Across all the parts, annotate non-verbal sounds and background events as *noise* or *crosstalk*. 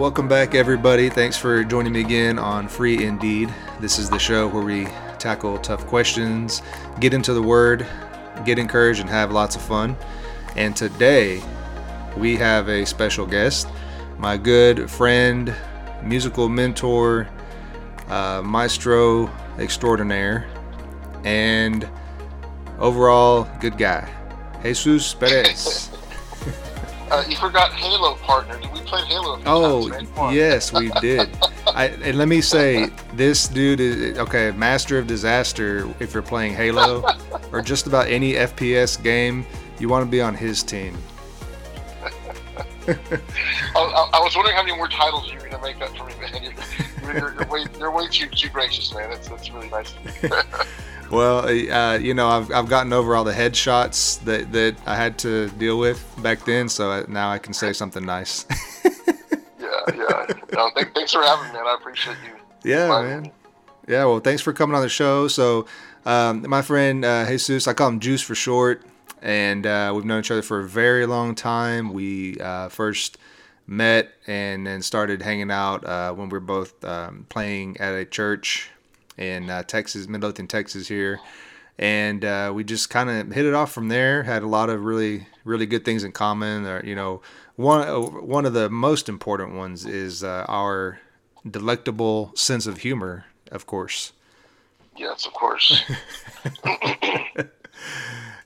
Welcome back, everybody. Thanks for joining me again on Free Indeed. This is the show where we tackle tough questions, get into the Word, get encouraged, and have lots of fun. And today, we have a special guest, my good friend, musical mentor, uh, maestro extraordinaire, and overall good guy, Jesus Perez. Uh, you forgot Halo partner. Played Halo. Oh times, yes, we *laughs* did. I, and let me say, this dude is okay. Master of disaster. If you're playing Halo *laughs* or just about any FPS game, you want to be on his team. *laughs* I, I, I was wondering how many more titles you were going to make up for me, man. You're, you're, you're, way, you're way too, too gracious, man. That's, that's really nice. Well, uh, you know, I've, I've gotten over all the headshots that, that I had to deal with back then, so I, now I can say something nice. *laughs* yeah, yeah. No, th- thanks for having me, man. I appreciate you. Yeah, inviting man. Yeah, well, thanks for coming on the show. So, um, my friend uh, Jesus, I call him Juice for short, and uh, we've known each other for a very long time. We uh, first met and then started hanging out uh, when we were both um, playing at a church in uh, Texas, Midlothian, Texas, here. And uh, we just kind of hit it off from there. Had a lot of really, really good things in common. Or, you know, one one of the most important ones is uh, our delectable sense of humor, of course. Yes, of course. *laughs*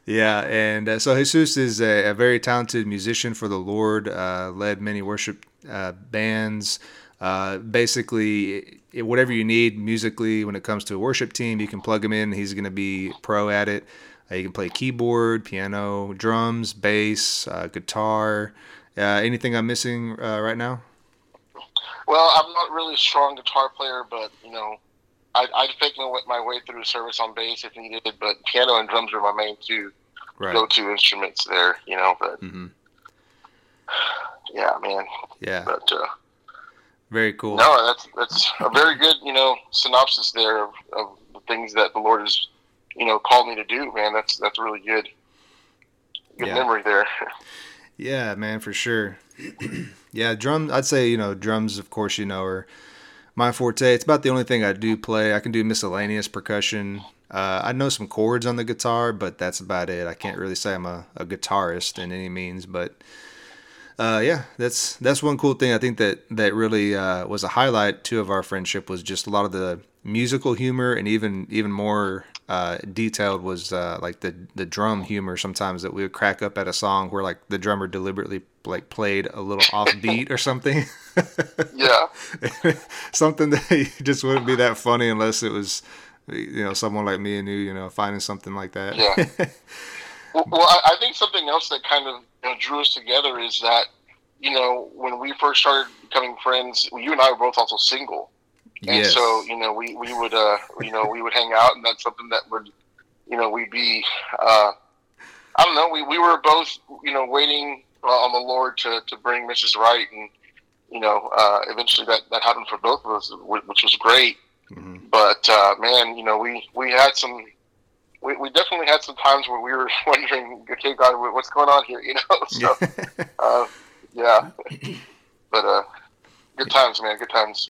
Yeah, and uh, so Jesus is a, a very talented musician for the Lord. Uh, led many worship uh, bands. Uh, basically, i- whatever you need musically when it comes to a worship team, you can plug him in. He's going to be pro at it. Uh, you can play keyboard, piano, drums, bass, uh, guitar. Uh, anything I'm missing uh, right now? well, I'm not really a strong guitar player, but, you know, I'd, I'd fake my, way- through service on bass if needed, but piano and drums are my main two Right. go-to instruments there, you know, but hmm *sighs* yeah, man. Yeah. But, uh, Very cool. No, that's that's a very good, you know, synopsis there of, of the things that the Lord has, you know, called me to do. Man, that's that's really good. Good Yeah. memory there. Yeah, man, for sure. *clears throat* yeah, drum. I'd say you know drums. Of course, you know are my forte. It's about the only thing I do play. I can do miscellaneous percussion. Uh, I know some chords on the guitar, but that's about it. I can't really say I'm a, a guitarist in any means, but uh, yeah, that's that's one cool thing. I think that that really uh, was a highlight too of our friendship was just a lot of the musical humor and even even more uh, detailed was uh, like the the drum humor. Sometimes that we would crack up at a song where like the drummer deliberately like played a little offbeat or something, *laughs* yeah, *laughs* something that *laughs* just wouldn't be that funny unless it was you know someone like me and you you know finding something like that. Yeah. Well, well I, I think something else that kind of you know, drew us together is that you know when we first started becoming friends, you and I were both also single, and yes. so you know we we would uh you know we would hang out, and that's something that would you know we'd be uh I don't know we we were both you know waiting uh, on the Lord to to bring Mrs. Right, and you know uh, eventually that that happened for both of us, which was great. Mhm. But uh, man, you know we we had some. We, we definitely had some times where we were *laughs* wondering, okay, God, what's going on here? *laughs* You know, so uh, yeah. But uh, good times, man. Good times.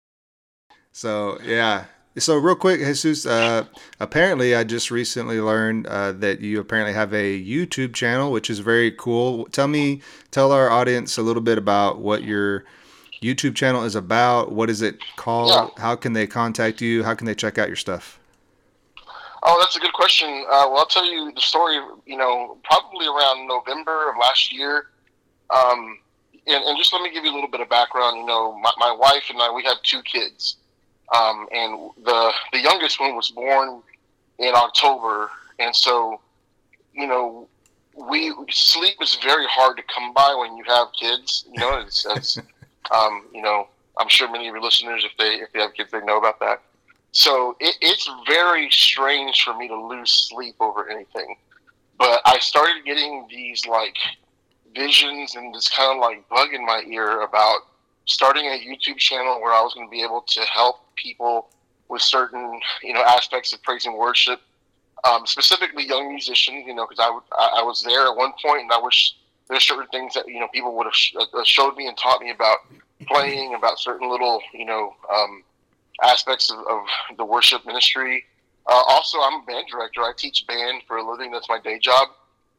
So yeah. So real quick, Jesus. Uh, apparently, I just recently learned uh, that you apparently have a YouTube channel, which is very cool. Tell me, tell our audience a little bit about what your YouTube channel is about. What is it called? Yeah. How can they contact you? How can they check out your stuff? Oh, that's a good question. Uh, well, I'll tell you the story. You know, probably around November of last year. Um, and, and just let me give you a little bit of background. You know, my, my wife and I, we have two kids, um, and the the youngest one was born in October, and so, you know, we sleep is very hard to come by when you have kids. You know, it's, it's *laughs* um, you know, I'm sure many of your listeners, if they if they have kids, they know about that. So it, it's very strange for me to lose sleep over anything. But I started getting these like visions and this kind of like bug in my ear about starting a YouTube channel where I was going to be able to help people with certain you know aspects of praise and worship, um, specifically young musicians. You know, because I, I I was there at one point and I wish there's certain things that you know people would have sh- uh, showed me and taught me about playing, about certain little, you know, um, aspects of, of, the worship ministry. Uh, also, I'm a band director. I teach band for a living. That's my day job.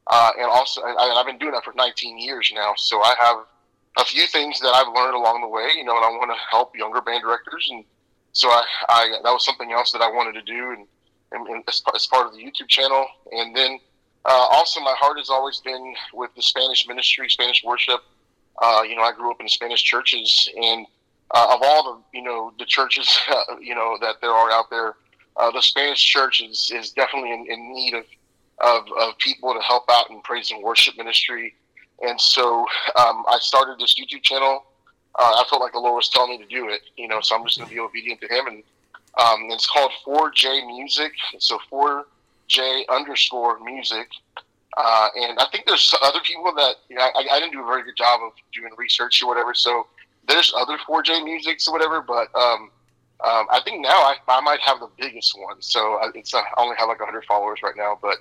Uh, and also, I, have been doing that for 19 years now. So I have a few things that I've learned along the way, you know, and I want to help younger band directors. And so I, I that was something else that I wanted to do, and, and, and as, as, part of the YouTube channel. And then uh, also, my heart has always been with the Spanish ministry, Spanish worship. Uh, you know, I grew up in Spanish churches, and uh, of all the you know the churches *laughs* you know that there are out there, uh, the Spanish church is, is definitely in, in need of, of, of people to help out in praise and worship ministry. And so um, I started this YouTube channel. Uh, I felt like the Lord was telling me to do it, you know, so I'm just going to be obedient to Him. And um, it's called 4J Music. So 4J underscore music. Uh, and I think there's other people that you know, I, I, didn't do a very good job of doing research or whatever. So there's other 4J musics or whatever, but um, um, I think now I, I might have the biggest one. So it's uh, I only have like 100 followers right now, but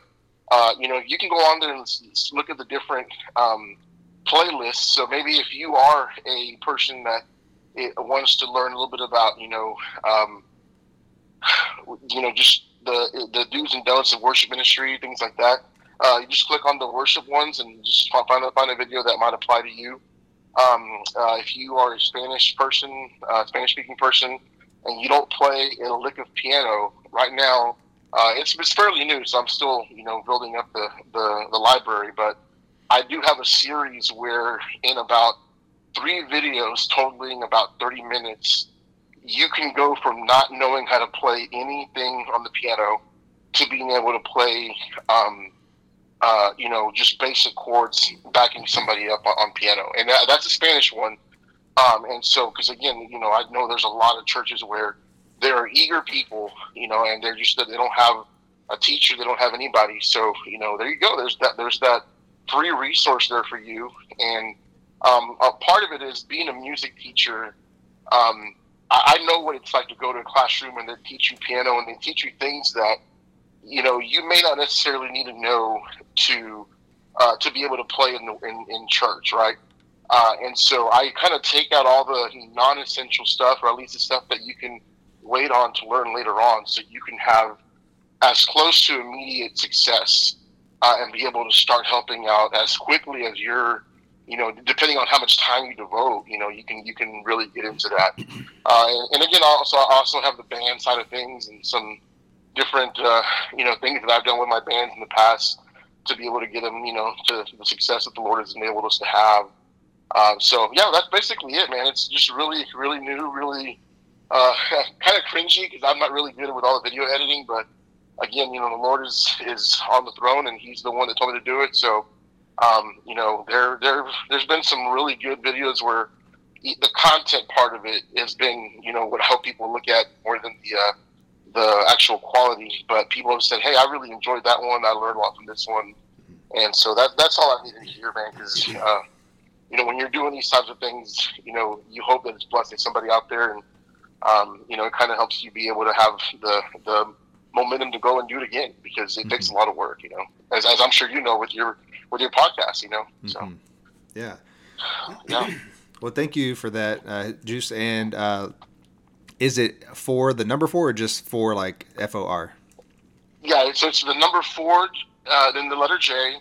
uh, you know you can go on there and look at the different um, playlists. So maybe if you are a person that wants to learn a little bit about you know um, you know just the the do's and don'ts of worship ministry, things like that. Uh, you just click on the worship ones and just find a, find a video that might apply to you. Um, uh, if you are a Spanish person, uh, Spanish speaking person, and you don't play a lick of piano right now, uh, it's, it's fairly new, so I'm still you know building up the, the, the library. But I do have a series where in about three videos totaling about 30 minutes, you can go from not knowing how to play anything on the piano to being able to play, um, uh, you know, just basic chords backing somebody up on, on piano. And that, that's a Spanish one. Um, and so, because again, you know, I know there's a lot of churches where there are eager people, you know, and they're just they don't have a teacher, they don't have anybody. So, you know, there you go. There's that. There's that free resource there for you. And um, a part of it is being a music teacher. Um, I, I know what it's like to go to a classroom and they teach you piano and they teach you things that you know you may not necessarily need to know to uh, to be able to play in, the, in, in church, right? Uh, and so I kind of take out all the non essential stuff, or at least the stuff that you can wait on to learn later on, so you can have as close to immediate success uh, and be able to start helping out as quickly as you're, you know, depending on how much time you devote, you know, you can you can really get into that. Uh, and, and, again, also I also have the band side of things and some different, uh, you know, things that I've done with my bands in the past to be able to get them, you know, to the success that the Lord has enabled us to have. Um, so yeah, that's basically it, man. It's just really, really new, really uh, *laughs* kind of cringy because I'm not really good with all the video editing. But again, you know, the Lord is is on the throne, and He's the one that told me to do it. So um, you know, there there there's been some really good videos where the content part of it has been, you know, what how people look at more than the uh, the actual quality. But people have said, "Hey, I really enjoyed that one. I learned a lot from this one." And so that that's all I needed to hear, man. Because uh, you know, when you're doing these types of things, you know, you hope that it's blessing somebody out there, and um, you know, it kind of helps you be able to have the the momentum to go and do it again because it mm-hmm. takes a lot of work, you know, as, as I'm sure you know with your with your podcast, you know. So, mm-hmm. yeah, yeah. well, thank you for that, uh, Juice. And uh, is it for the number four or just for like F O R? Yeah, so it's the number four, uh, then the letter J,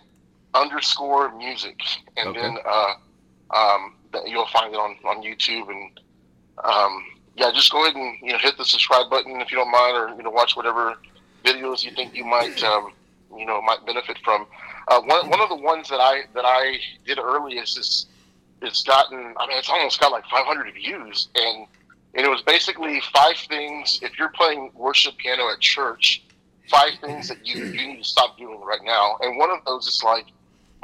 underscore music, and okay. then uh, um, you'll find it on, on YouTube and um, yeah, just go ahead and you know hit the subscribe button if you don't mind, or you know watch whatever videos you think you might um, you know might benefit from. Uh, one one of the ones that I that I did earliest is it's gotten I mean it's almost got like 500 views and and it was basically five things if you're playing worship piano at church five things that you, you need to stop doing right now and one of those is like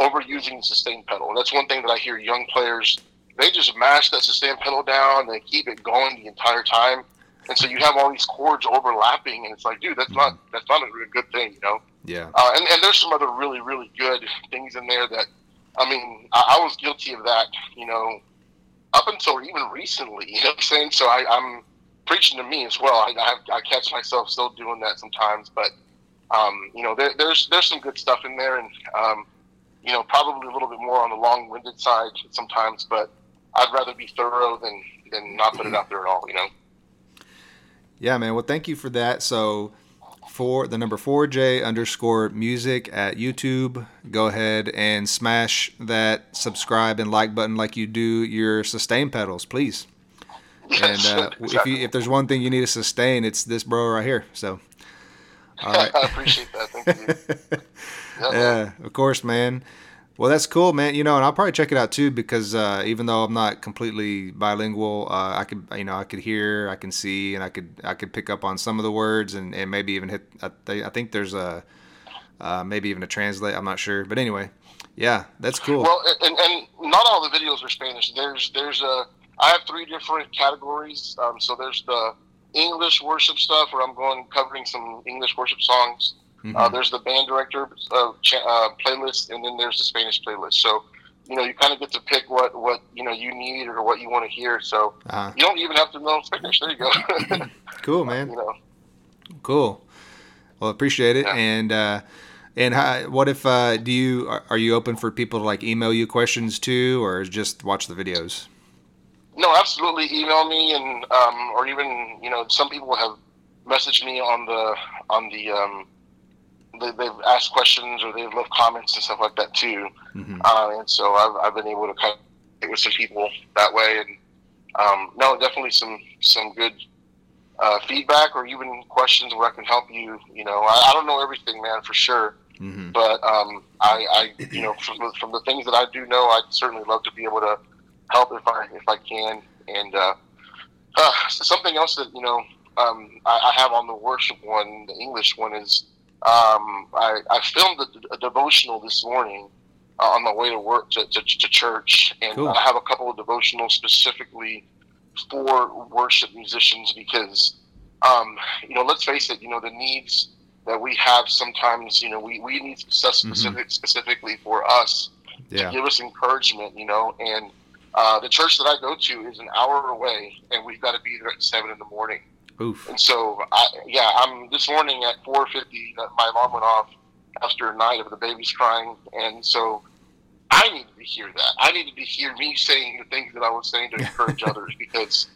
overusing the sustain pedal. That's one thing that I hear young players, they just mash that sustain pedal down, they keep it going the entire time. And so you have all these chords overlapping, and it's like, dude, that's not that's not a good thing, you know. Yeah. Uh, and, and there's some other really really good things in there that, I mean, I, I was guilty of that, you know, up until even recently. You know what I'm saying? So I, I'm preaching to me as well. I, I, I catch myself still doing that sometimes, but um, you know, there, there's there's some good stuff in there, and um, you know, probably a little bit more on the long-winded side sometimes, but I'd rather be thorough than than not put it out there at all. You know. Yeah, man. Well, thank you for that. So, for the number four J underscore music at YouTube, go ahead and smash that subscribe and like button like you do your sustain pedals, please. *laughs* And uh, exactly. if you if there's one thing you need to sustain, it's this bro right here. So, *laughs* all right. I appreciate that. Thank you. *laughs* Yeah, yeah, of course, man. Well, that's cool, man. You know, and I'll probably check it out too because uh, even though I'm not completely bilingual, uh, I could, you know, I could hear, I can see, and I could, I could pick up on some of the words and, and maybe even hit. I, th- I think there's a, uh, maybe even a translate. I'm not sure, but anyway, yeah, that's cool. Well, and, and not all the videos are Spanish. There's there's a I have three different categories. Um, so there's the English worship stuff where I'm going covering some English worship songs. Mhm. Uh, there's the band director uh, cha- uh, playlist, and then there's the Spanish playlist. So you know you kind of get to pick what what you know you need or what you want to hear. So uh, you don't even have to know Spanish. There you go. *laughs* cool, man. you know. Cool. Well, appreciate it. Yeah. And uh, and how, what if uh, do you are, are you open for people to like email you questions too, or just watch the videos? No, absolutely. Email me, and um, or even you know, some people have messaged me on the on the um, they, they've asked questions or they've left comments and stuff like that too. hmm Uh, and so I've, I've been able to kind of with some people that way, and um, no, definitely some some good uh, feedback or even questions where I can help you. You know, I, I don't know everything, man, for sure, hmm but um, I, I, you know, *clears throat* from the, from the things that I do know, I'd certainly love to be able to help if I if I can. And uh, uh, something else that you know um, I, I have on the worship one, the English one is um, I, I filmed a, a devotional this morning uh, on my way to work to, to, to church, and Cool. I have a couple of devotionals specifically for worship musicians because um, you know let's face it, you know the needs that we have sometimes you know we, we need success specific specifically for us Yeah. to give us encouragement, you know. And uh, the church that I go to is an hour away, and we've got to be there at seven in the morning. Oof. And so, I, yeah, I'm this morning at four fifty. My alarm went off after a night of the babies crying, and so I needed to hear that. I needed to hear me saying the things that I was saying to *laughs* encourage others, because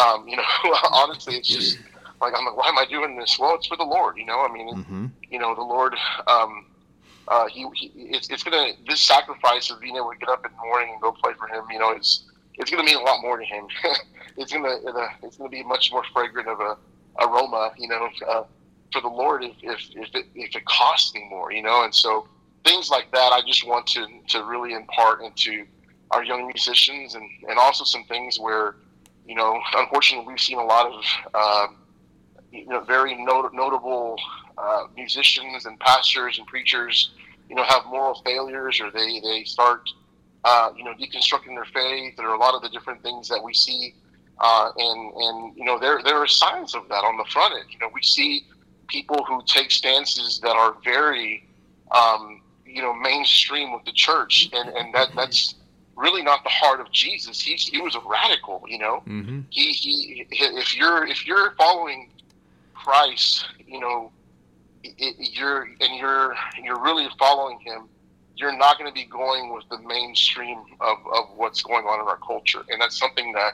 um, you know, *laughs* honestly, it's just like I'm like, why am I doing this? Well, it's for the Lord, you know. I mean, hmm you know, the Lord, um, uh, he, he it's, it's gonna this sacrifice of being able to get up in the morning and go play for him, you know, is it's gonna mean a lot more to him. *laughs* it's gonna uh, it's gonna be much more fragrant of a aroma, you know, uh, for the Lord if if if it, if it costs me more, you know, and so things like that, I just want to to really impart into our young musicians and and also some things where, you know, unfortunately we've seen a lot of. Um, you know, very not- notable uh, musicians and pastors and preachers, you know, have moral failures or they, they start, uh, you know, deconstructing their faith or a lot of the different things that we see. Uh, and, and, you know, there, there are signs of that on the front end. You know, we see people who take stances that are very, um, you know, mainstream with the church. And, and that, that's really not the heart of Jesus. He, he was a radical, you know hmm he, he if you're if you're following Christ, you know, it- you're and you're you're really following him. You're not going to be going with the mainstream of, of what's going on in our culture, and that's something that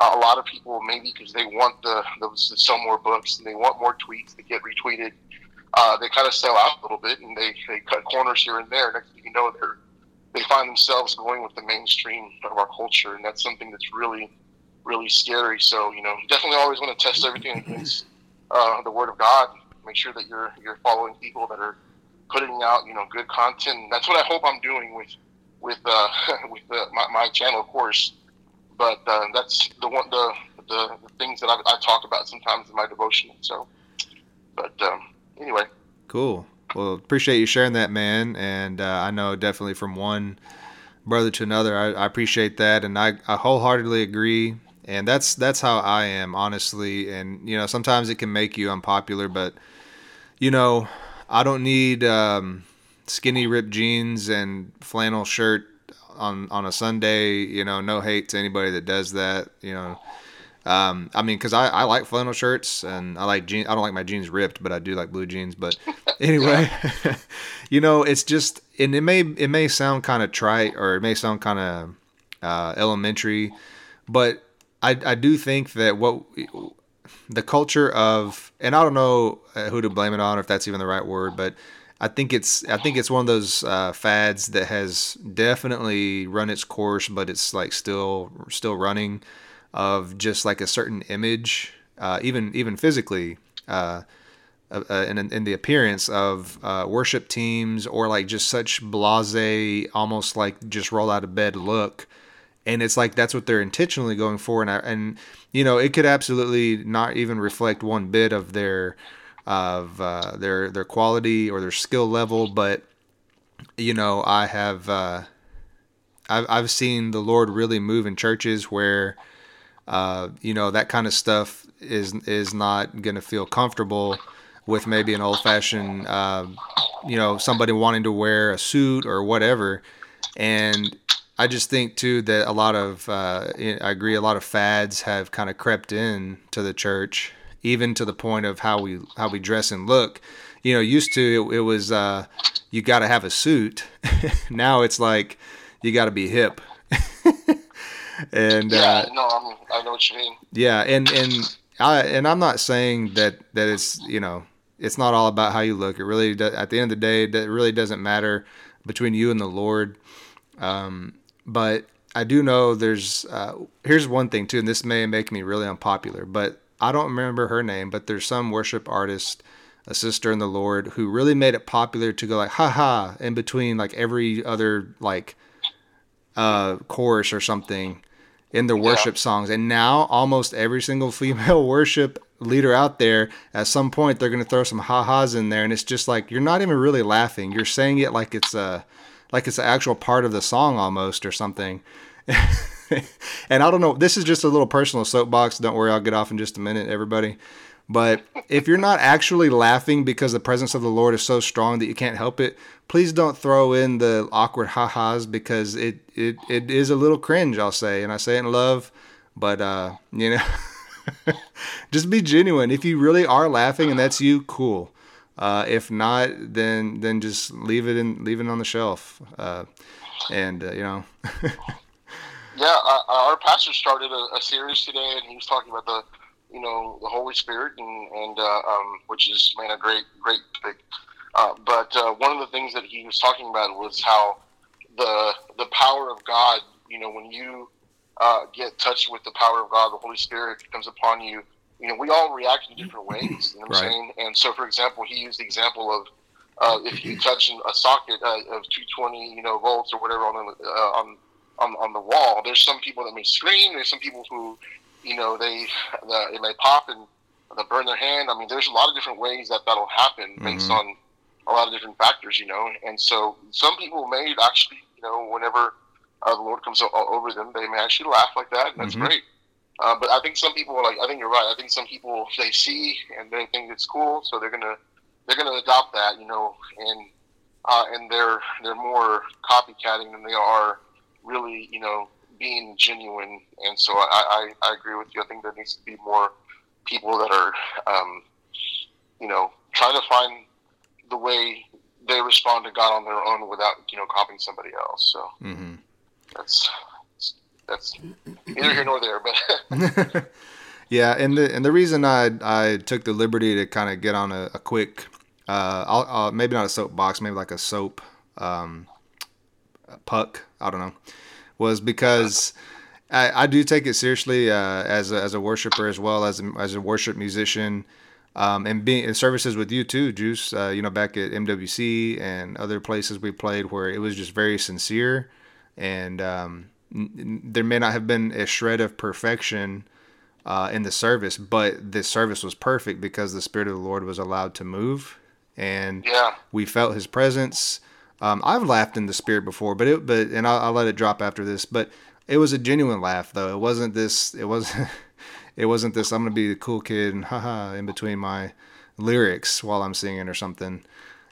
uh, a lot of people maybe because they want the, the to sell more books and they want more tweets to get retweeted. Uh, they kind of sell out a little bit and they, they cut corners here and there. Next thing you know, they're they find themselves going with the mainstream of our culture, and that's something that's really really scary. So you know, you definitely always want to test everything against uh, the Word of God. Make sure that you're you're following people that are putting out you know good content. That's what I hope I'm doing with with uh, *laughs* with uh, my, my channel, of course. But uh, that's the one the, the the things that I, I talk about sometimes in my devotion. So, but um, anyway, Cool. Well, appreciate you sharing that, man. And uh, I know definitely from one brother to another, I, I appreciate that, and I, I wholeheartedly agree. And that's that's how I am, honestly. And you know, sometimes it can make you unpopular, but you know, I don't need um, skinny ripped jeans and flannel shirt on on a Sunday. You know, no hate to anybody that does that. You know, um, I mean, because I, I like flannel shirts and I like jeans. I don't like my jeans ripped, but I do like blue jeans. But *laughs* anyway, *laughs* you know, it's just and it may it may sound kind of trite or it may sound kind of uh, elementary, but I I do think that what the culture of and I don't know uh, who to blame it on or if that's even the right word, but I think it's I think it's one of those uh, fads that has definitely run its course, but it's like still still running of just like a certain image, uh, even even physically, uh, uh, in, in the appearance of uh, worship teams or like just such blase, almost like just roll out of bed look, and it's like that's what they're intentionally going for, and I, and you know it could absolutely not even reflect one bit of their of uh, their their quality or their skill level, but you know I have uh, I've I've seen the Lord really move in churches where uh, you know that kind of stuff is is not gonna feel comfortable with maybe an old fashioned uh, you know somebody wanting to wear a suit or whatever, and I just think too that a lot of uh, I agree a lot of fads have kind of crept in to the church even to the point of how we how we dress and look. You know, used to it, it was uh, you got to have a suit. *laughs* now it's like you got to be hip. *laughs* and yeah, uh, no, I'm, I know what you mean. Yeah, and and I and I'm not saying that that it's you know it's not all about how you look. It really does, at the end of the day, it really doesn't matter between you and the Lord. Um, but I do know there's uh, here's one thing too, and this may make me really unpopular, but I don't remember her name, but there's some worship artist, a sister in the Lord, who really made it popular to go like ha ha in between like every other like uh chorus or something in their worship yeah. songs. And now almost every single *laughs* female worship leader out there, at some point they're gonna throw some ha ha's in there, and it's just like you're not even really laughing. You're saying it like it's a like it's an actual part of the song almost or something. *laughs* and I don't know, this is just a little personal soapbox. Don't worry, I'll get off in just a minute, everybody. But if you're not actually laughing because the presence of the Lord is so strong that you can't help it, please don't throw in the awkward ha-has because it, it, it is a little cringe, I'll say. And I say it in love, but, uh, you know, *laughs* just be genuine. If you really are laughing and that's you, cool. Uh, if not, then then just leave it in, leave it on the shelf. Uh, and uh, you know. *laughs* Yeah, uh, our pastor started a, a, series today, and he was talking about the, you know, the Holy Spirit, and and uh, um, which is man a great great. Uh, but uh, one of the things that he was talking about was how the the power of God, you know, when you uh, get touched with the power of God, the Holy Spirit comes upon you. You know, we all react in different ways. You know what I'm saying? And so, for example, he used the example of uh, if you touch a socket uh, of 220, you know, volts or whatever on the, uh, on on, on the wall. There's some people that may scream. There's some people who, you know, they the, it may pop and they burn their hand. I mean, there's a lot of different ways that that'll happen mm-hmm. based on a lot of different factors, you know. And so some people may actually, you know, whenever uh, the Lord comes over them, they may actually laugh like that, and that's mm-hmm. great. Uh, but I think some people are like, I think you're right. I think some people they see and they think it's cool, so they're gonna they're gonna adopt that, you know, and uh, and they're they're more copycatting than they are really, you know, being genuine. And so I, I, I agree with you. I think there needs to be more people that are, um, you know, trying to find the way they respond to God on their own without, you know, copying somebody else. So mm-hmm. that's that's neither here nor there, but. *laughs* yeah, and the and the reason I I took the liberty to kind of get on a, a quick, uh, I'll, I'll, maybe not a soapbox, maybe like a soap, um, puck. I don't know. Was because I, I do take it seriously uh, as a, as a worshiper as well as a, as a worship musician. Um, and being in services with you too, Juice. Uh, you know, back at MWC and other places we played where it was just very sincere, and um, there may not have been a shred of perfection uh, in the service, but the service was perfect because the Spirit of the Lord was allowed to move, and yeah. we felt His presence. Um, I've laughed in the spirit before, but it, but and I'll, I'll, let it drop after this. But it was a genuine laugh, though. It wasn't this. It wasn't. *laughs* it wasn't this. I'm gonna be the cool kid and haha in between my lyrics while I'm singing or something,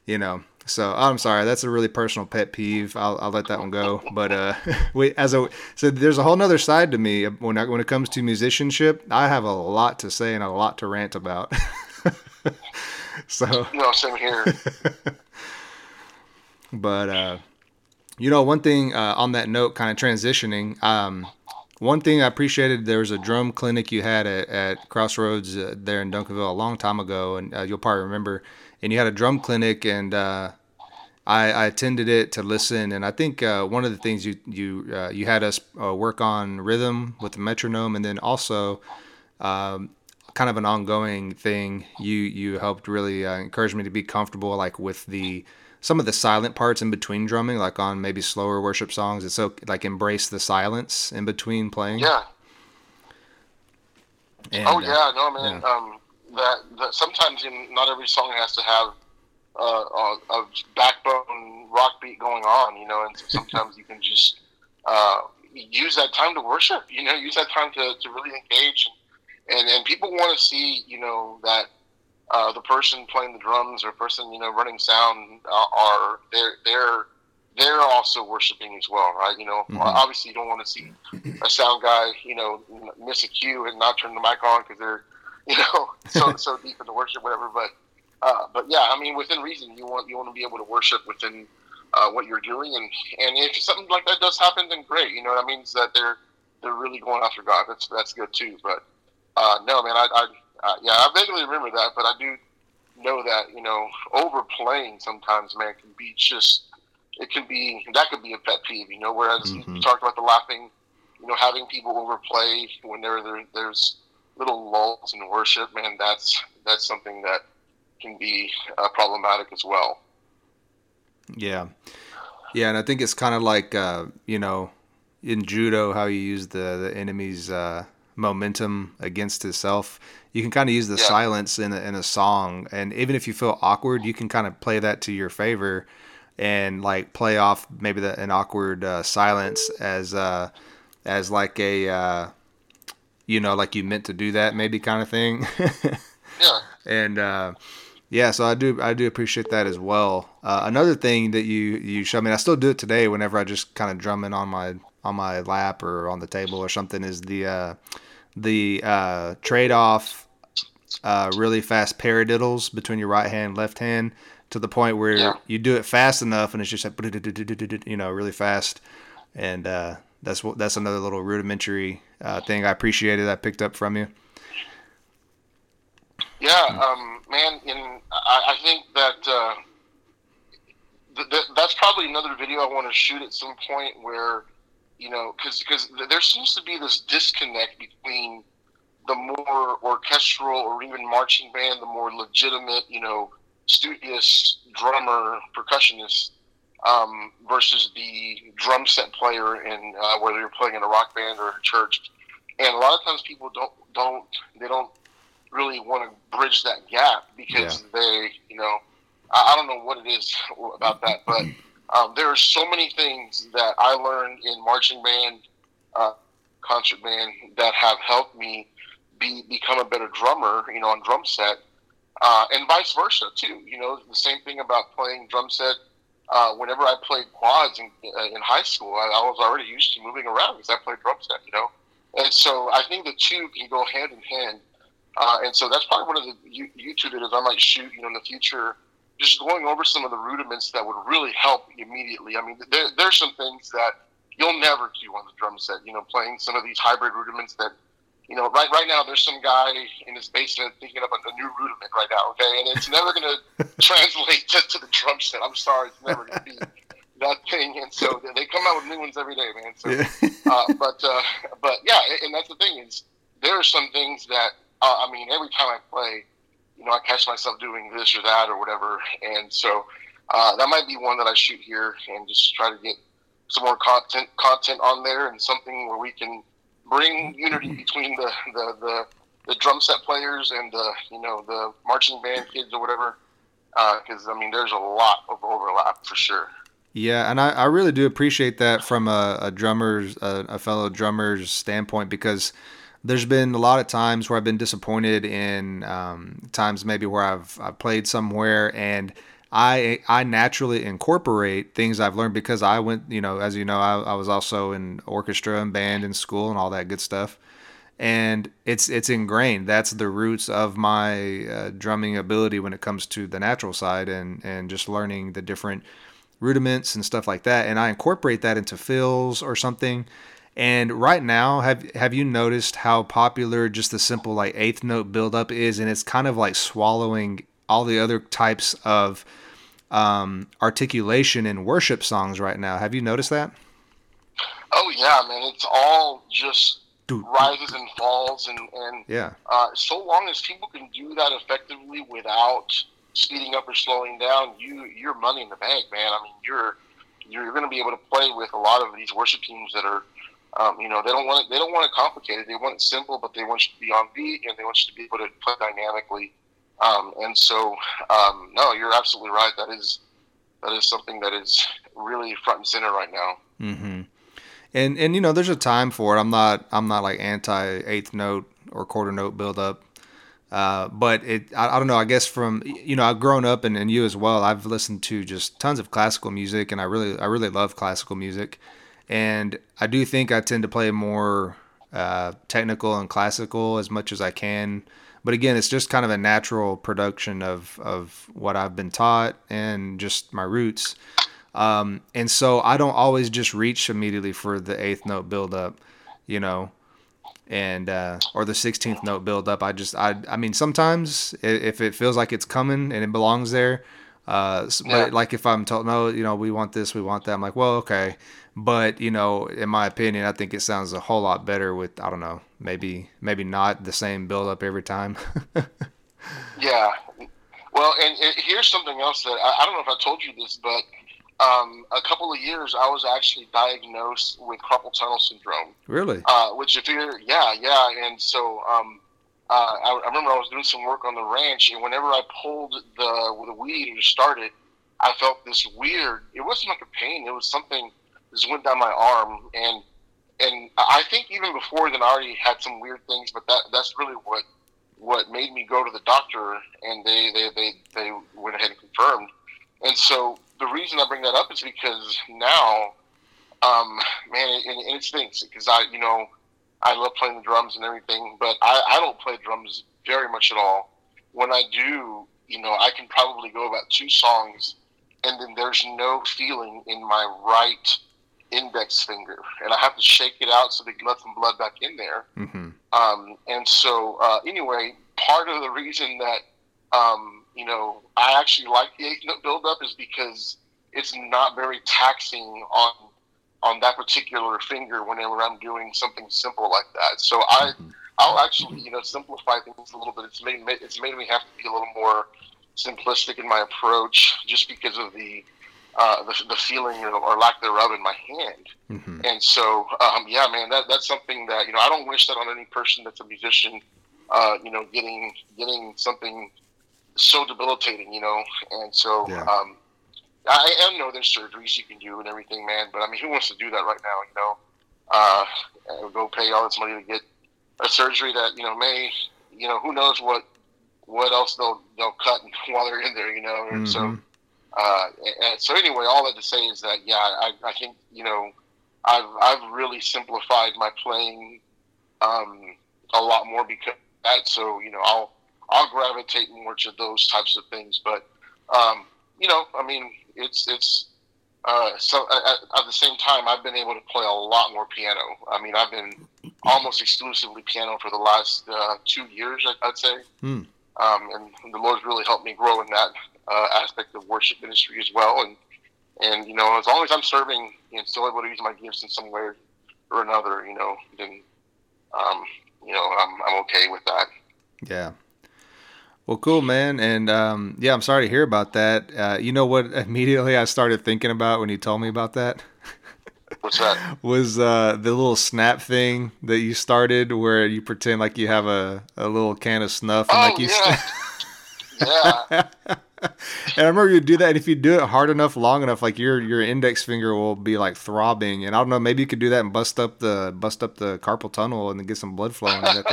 you know. So I'm sorry. That's a really personal pet peeve. I'll, I'll let that one go. But uh, *laughs* we as a so there's a whole nother side to me when I, when it comes to musicianship. I have a lot to say and a lot to rant about. *laughs* so no, same here. *laughs* But uh, You know, one thing uh, on that note, kind of transitioning. Um, one thing I appreciated there was a drum clinic you had at, at Crossroads uh, there in Duncanville a long time ago, and uh, you'll probably remember. And you had a drum clinic, and uh, I, I, attended it to listen. And I think uh, one of the things you you uh, you had us uh, work on rhythm with the metronome, and then also um, kind of an ongoing thing. You you helped really encourage me to be comfortable, like with the some of the silent parts in between drumming, like on maybe slower worship songs. It's so like embrace the silence in between playing. Yeah. And, oh uh, yeah, no man. Yeah. Um, that, that sometimes in, not every song has to have uh, a, a, backbone rock beat going on, you know, and *laughs* sometimes you can just uh, use that time to worship, you know, use that time to, to really engage. And, and, and people want to see, you know, that uh, the person playing the drums or person you know running sound uh, are they're they're they're also worshiping as well, right? You know, mm-hmm. obviously you don't want to see a sound guy you know miss a cue and not turn the mic on because they're *laughs* you know so *laughs* so deep in the worship, whatever. But uh, but yeah, I mean within reason, you want you want to be able to worship within uh, what you're doing, and and if something like that does happen, then great. You know, that means that they're they're really going after God. That's that's good too. But uh, no, man, I, I uh, yeah, I vaguely remember that, but I do know that you know overplaying sometimes, man, can be just it can be that could be a pet peeve, you know. Whereas mm-hmm. you talked about the laughing, you know, having people overplay when there, there there's little lulls in worship, man, that's that's something that can be uh, problematic as well. Yeah, yeah, and I think it's kind of like uh, you know in judo how you use the the enemy's uh, momentum against itself you can kind of use the yeah. silence in a, in a song and even if you feel awkward you can kind of play that to your favor and like play off maybe the, an awkward uh, silence as uh as like a uh you know like you meant to do that maybe kind of thing *laughs* yeah and uh yeah so i do i do appreciate that as well uh, another thing that you you show me i still do it today whenever i just kind of drum it on my on my lap or on the table or something is the uh the uh, trade off uh, really fast paradiddles between your right hand and left hand to the point where yeah. you do it fast enough and it's just like you know really fast and uh, that's what that's another little rudimentary uh, thing I appreciated I picked up from you. Yeah, um, man, and I, I think that uh, th- th- that's probably another video I want to shoot at some point where you know, because because there seems to be this disconnect between the more orchestral or even marching band, the more legitimate, you know, studious drummer, percussionist, um, versus the drum set player in uh, whether you're playing in a rock band or a church. And a lot of times people don't don't they don't really want to bridge that gap because yeah. they, you know, I, I don't know what it is about that, but um, there are so many things that I learned in marching band, uh, concert band that have helped me be become a better drummer. You know, on drum set, uh, and vice versa too. You know, the same thing about playing drum set. Uh, whenever I played quads in, uh, in high school, I, I, was already used to moving around because I played drum set. You know, and so I think the two can go hand in hand. Uh, and so that's probably one of the YouTube videos I might shoot. You know, in the future just going over some of the rudiments that would really help immediately. I mean, there, there's some things that you'll never do on the drum set. You know, playing some of these hybrid rudiments that, you know, right right now there's some guy in his basement thinking up a, a new rudiment right now. Okay, and it's never going *laughs* to translate to, to the drum set. I'm sorry, it's never going to be *laughs* that thing. And so they come out with new ones every day, man. So, yeah. uh, but uh, but yeah, and that's the thing is there are some things that uh, I mean, every time I play you know, I catch myself doing this or that or whatever. And so uh, that might be one that I shoot here and just try to get some more content content on there and something where we can bring unity between the the, the, the drum set players and the you know the marching band kids or whatever. Because uh, I mean, there's a lot of overlap for sure. Yeah, and I, I really do appreciate that from a, a drummer's a, a fellow drummer's standpoint because there's been a lot of times where I've been disappointed in um, times maybe where I've, I've played somewhere and I I naturally incorporate things I've learned because I went you know as you know I, I was also in orchestra and band in school and all that good stuff. And it's it's ingrained. That's the roots of my uh, drumming ability when it comes to the natural side and and just learning the different rudiments and stuff like that, and I incorporate that into fills or something. And right now, have have you noticed how popular just the simple like eighth note buildup is, and it's kind of like swallowing all the other types of um, articulation in worship songs right now. Have you noticed that? Oh yeah, man! It's all just Dude. rises and falls, and and yeah. Uh, so long as people can do that effectively without speeding up or slowing down, you you're money in the bank, man. I mean, you're you're going to be able to play with a lot of these worship teams that are, um, you know, they don't want it they don't want it complicated. They want it simple, but they want you to be on beat and they want you to be able to play dynamically. Um, and so, um, no, you're absolutely right. That is that is something that is really front and center right now. Mm-hmm. And and you know, there's a time for it. I'm not I'm not like anti eighth note or quarter note build up. Uh, but it, I, I, don't know. I guess from you know, I've grown up and, and you as well. I've listened to just tons of classical music, and I really, I really love classical music. And I do think I tend to play more uh, technical and classical as much as I can. But again, it's just kind of a natural production of of what I've been taught and just my roots. Um, and so I don't always just reach immediately for the eighth note buildup, you know, and uh, or the 16th note buildup. I just I I mean sometimes if it feels like it's coming and it belongs there, uh, yeah. but like if I'm told no, you know we want this, we want that. I'm like well okay, but you know in my opinion I think it sounds a whole lot better with I don't know maybe maybe not the same build up every time. *laughs* yeah, well and here's something else that I, I don't know if I told you this, but um, a couple of years, I was actually diagnosed with carpal tunnel syndrome. Really? Uh, which, if you're, yeah, yeah. And so um, uh, I, I, remember I was doing some work on the ranch, and whenever I pulled the the weed and started, I felt this weird. It wasn't like a pain. It was something just went down my arm, and and I think even before then, I already had some weird things. But that that's really what what made me go to the doctor, and they they they, they went ahead and confirmed. And so the reason I bring that up is because now, um, man, and, and it stinks because I, you know, I love playing the drums and everything, but I, I don't play drums very much at all. When I do, you know, I can probably go about two songs, and then there's no feeling in my right index finger, and I have to shake it out so they can let some blood back in there. Mm-hmm. Um, and so, uh, anyway, part of the reason that um, you know, I actually like the eighth note buildup is because it's not very taxing on on that particular finger whenever I'm doing something simple like that. So I mm-hmm. I'll actually you know simplify things a little bit. It's made it's made me have to be a little more simplistic in my approach just because of the uh, the, the feeling or, or, lack thereof in my hand. Mm-hmm. And so, um, yeah, man, that, that's something that, you know, I don't wish that on any person that's a musician, uh, you know, getting, getting something so debilitating, you know. And so, yeah. um, I, I know there's surgeries you can do and everything, man. But I mean, who wants to do that right now? You know, uh, go pay all this money to get a surgery that you know may, you know, who knows what what else they'll they'll cut *laughs* while they're in there, you know. And mm-hmm. so, uh, and so anyway, all that to say is that yeah, I, I think you know, I've I've really simplified my playing um, a lot more because that. So you know, I'll I'll gravitate more to those types of things. But um, you know, I mean, it's it's uh, so at, at, the same time, I've been able to play a lot more piano. I mean, I've been almost exclusively piano for the last uh, two years, I'd say. Hmm. Um, and the Lord's really helped me grow in that uh, aspect of worship ministry as well. And and you know, as long as I'm serving and still able to use my gifts in some way or another, you know, then um, you know, I'm I'm okay with that. Yeah. Well, cool, man. And um, yeah, I'm sorry to hear about that. Uh, you know what? Immediately, I started thinking about when you told me about that. What's that? Was uh, the little snap thing that you started where you pretend like you have a, a little can of snuff and oh, like you. Yeah. *laughs* yeah. *laughs* and I remember you do that, and if you do it hard enough, long enough, like your your index finger will be like throbbing. And I don't know, maybe you could do that and bust up the bust up the carpal tunnel and then get some blood flowing. that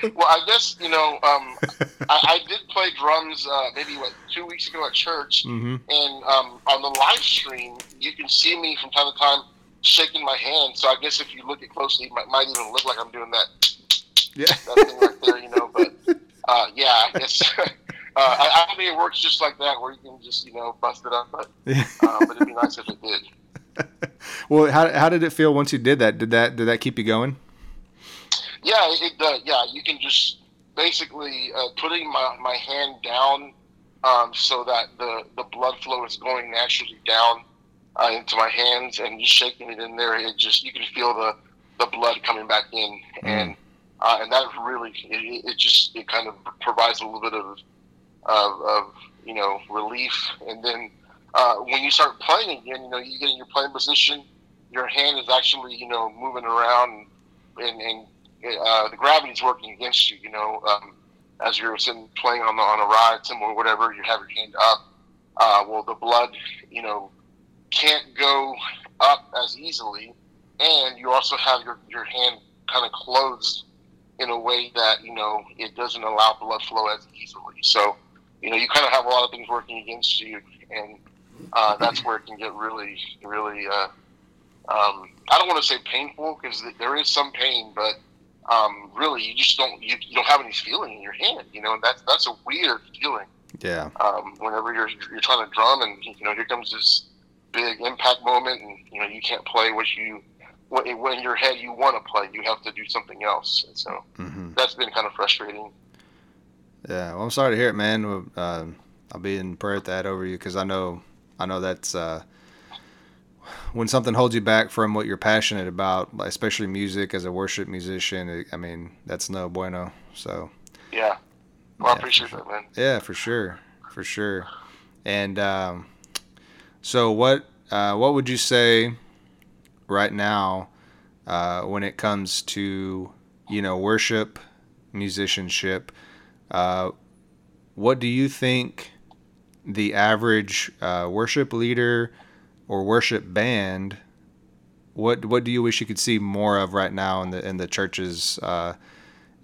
thing. *laughs* well, I guess you know, um, I, I, did play drums uh, maybe what two weeks ago at church, mm-hmm. and um, on the live stream, you can see me from time to time shaking my hand. So I guess if you look at closely, it might, might even look like I'm doing that. Yeah. That thing right there, you know, but. Uh, yeah, I guess *laughs* Uh, I, I think it works just like that, where you can just you know bust it up, but *laughs* uh, but it'd be nice if it did. *laughs* well, how, how did it feel once you did that? Did that did that keep you going? Yeah, it uh, yeah. You can just basically uh, putting my, my hand down um, so that the the blood flow is going naturally down uh, into my hands and just shaking it in there. It just you can feel the the blood coming back in mm. and. Uh, and that really, it, it, just, it kind of provides a little bit of of, of you know relief. And then uh, when you start playing again, you know you get in your playing position, your hand is actually you know moving around, and, and uh, the working against you. You know, um, as you're sitting playing on the on a ride, or whatever, you have your hand up. Uh, well, the blood, you know, can't go up as easily, and you also have your your hand kind of closed in a way that you know it doesn't allow blood flow as easily. So you know, you kind of have a lot of things working against you, and uh, that's where it can get really, really. Uh, um, I don't want to say painful because there is some pain, but um, really, you just don't you, you don't have any feeling in your hand. You know, and that's that's a weird feeling. Yeah. Um, whenever you're you're trying to drum, and you know, here comes this big impact moment, and you know, you can't play what you what in your head you want to play. You have to do something else, and so mm-hmm. that's been kind of frustrating. Yeah, well, I'm sorry to hear it, man. Uh, I'll be in prayer at that over you because I know, I know that's uh, when something holds you back from what you're passionate about, especially music as a worship musician. I mean, that's no bueno. So. Yeah. Well, yeah, I appreciate that, man. Yeah, for sure, for sure. And um, so, what uh, what would you say right now uh, when it comes to you know worship, musicianship? Uh, what do you think the average uh, worship leader or worship band? What what do you wish you could see more of right now in the in the churches uh,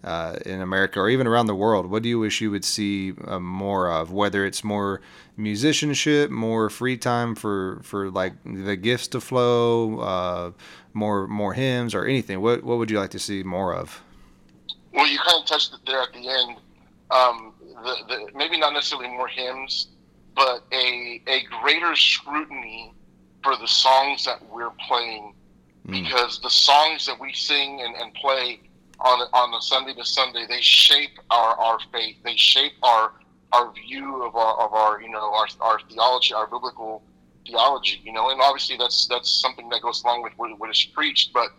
uh in America or even around the world? What do you wish you would see uh, more of? Whether it's more musicianship, more free time for for like the gifts to flow, more more hymns or anything. What what would you like to see more of? Well, you kind of touched it there at the end um, the, the, maybe not necessarily more hymns, but a, a greater scrutiny for the songs that we're playing. Mm. because the songs that we sing and, and play on on the Sunday to Sunday they shape our, our faith. They shape our our view of our of our you know our, our theology our biblical theology you know? And obviously that's that's something that goes along with what, what is preached but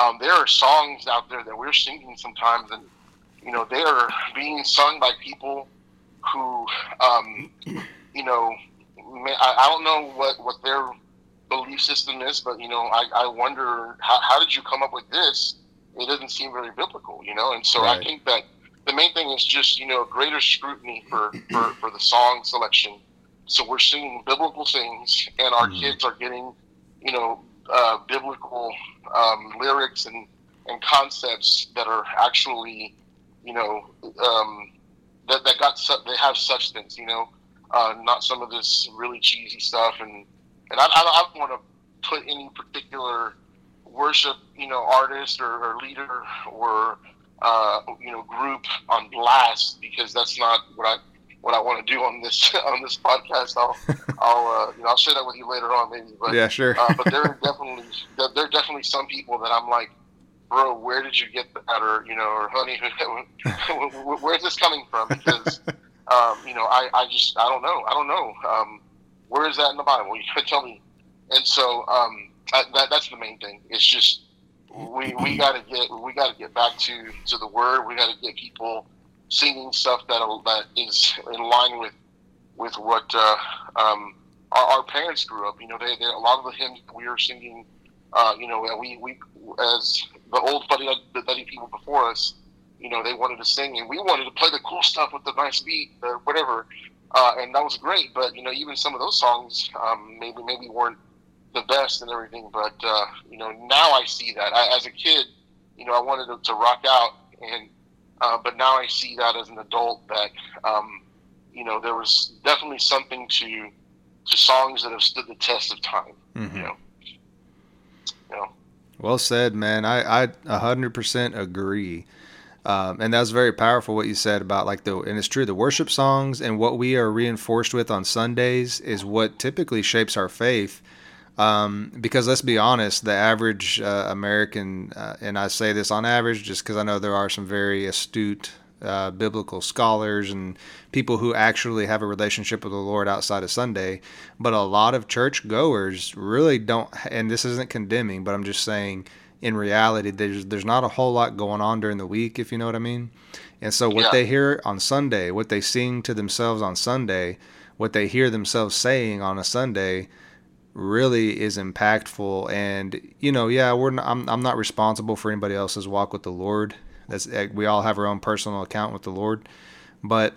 um, there are songs out there that we're singing sometimes and you know, they are being sung by people who, um, you know, I, I don't know what, what their belief system is, but, you know, I, I wonder how, how did you come up with this? It doesn't seem very biblical, you know? And so right. I think that the main thing is just, you know, greater scrutiny for, for, for the song selection. So we're singing biblical things and our mm-hmm. kids are getting, you know, uh, biblical um, lyrics and, and concepts that are actually you know, um, that that got su- they have substance, you know, uh, not some of this really cheesy stuff. And and I, I don't want to put any particular worship, you know, artist or, or leader or uh, you know group on blast because that's not what I what I want to do on this *laughs* on this podcast. I'll *laughs* I'll uh, you know I'll share that with you later on maybe. But yeah, sure. uh, but there are definitely there are definitely some people that I'm like bro, where did you get that? Or, you know, or honey, *laughs* where's this coming from? Because, um, you know, I, I just, I don't know. I don't know. Um, where is that in the Bible? You can tell me. And so, um, I, that, that's the main thing. It's just, we, we got to get, we got to get back to, to the word. We got to get people singing stuff that, that is in line with, with what, uh, um, our, our parents grew up. You know, they, they, a lot of the hymns we were singing, uh, you know, we, we, as the old Buddy Buddy people before us, you know, they wanted to sing, and we wanted to play the cool stuff with the nice beat or whatever, uh, and that was great. But you know, even some of those songs um, maybe maybe weren't the best and everything. But uh, you know, now I see that. I, as a kid, you know, I wanted to, to rock out, and uh, but now I see that as an adult that um, you know there was definitely something to to songs that have stood the test of time. Mm-hmm. You know. Well said, man. I I 100% agree. Um, and that was very powerful what you said about like the and it's true the worship songs and what we are reinforced with on Sundays is what typically shapes our faith. Um, because let's be honest, the average uh, American, uh, and I say this on average just because I know there are some very astute uh, biblical scholars and people who actually have a relationship with the Lord outside of Sunday. But a lot of church goers really don't, and this isn't condemning, but I'm just saying in reality, there's there's not a whole lot going on during the week, if you know what I mean. And so what yeah. they hear on Sunday, what they sing to themselves on Sunday, what they hear themselves saying on a Sunday really is impactful and you know yeah we're not, I'm, I'm not responsible for anybody else's walk with the lord that's eh, we all have our own personal account with the lord but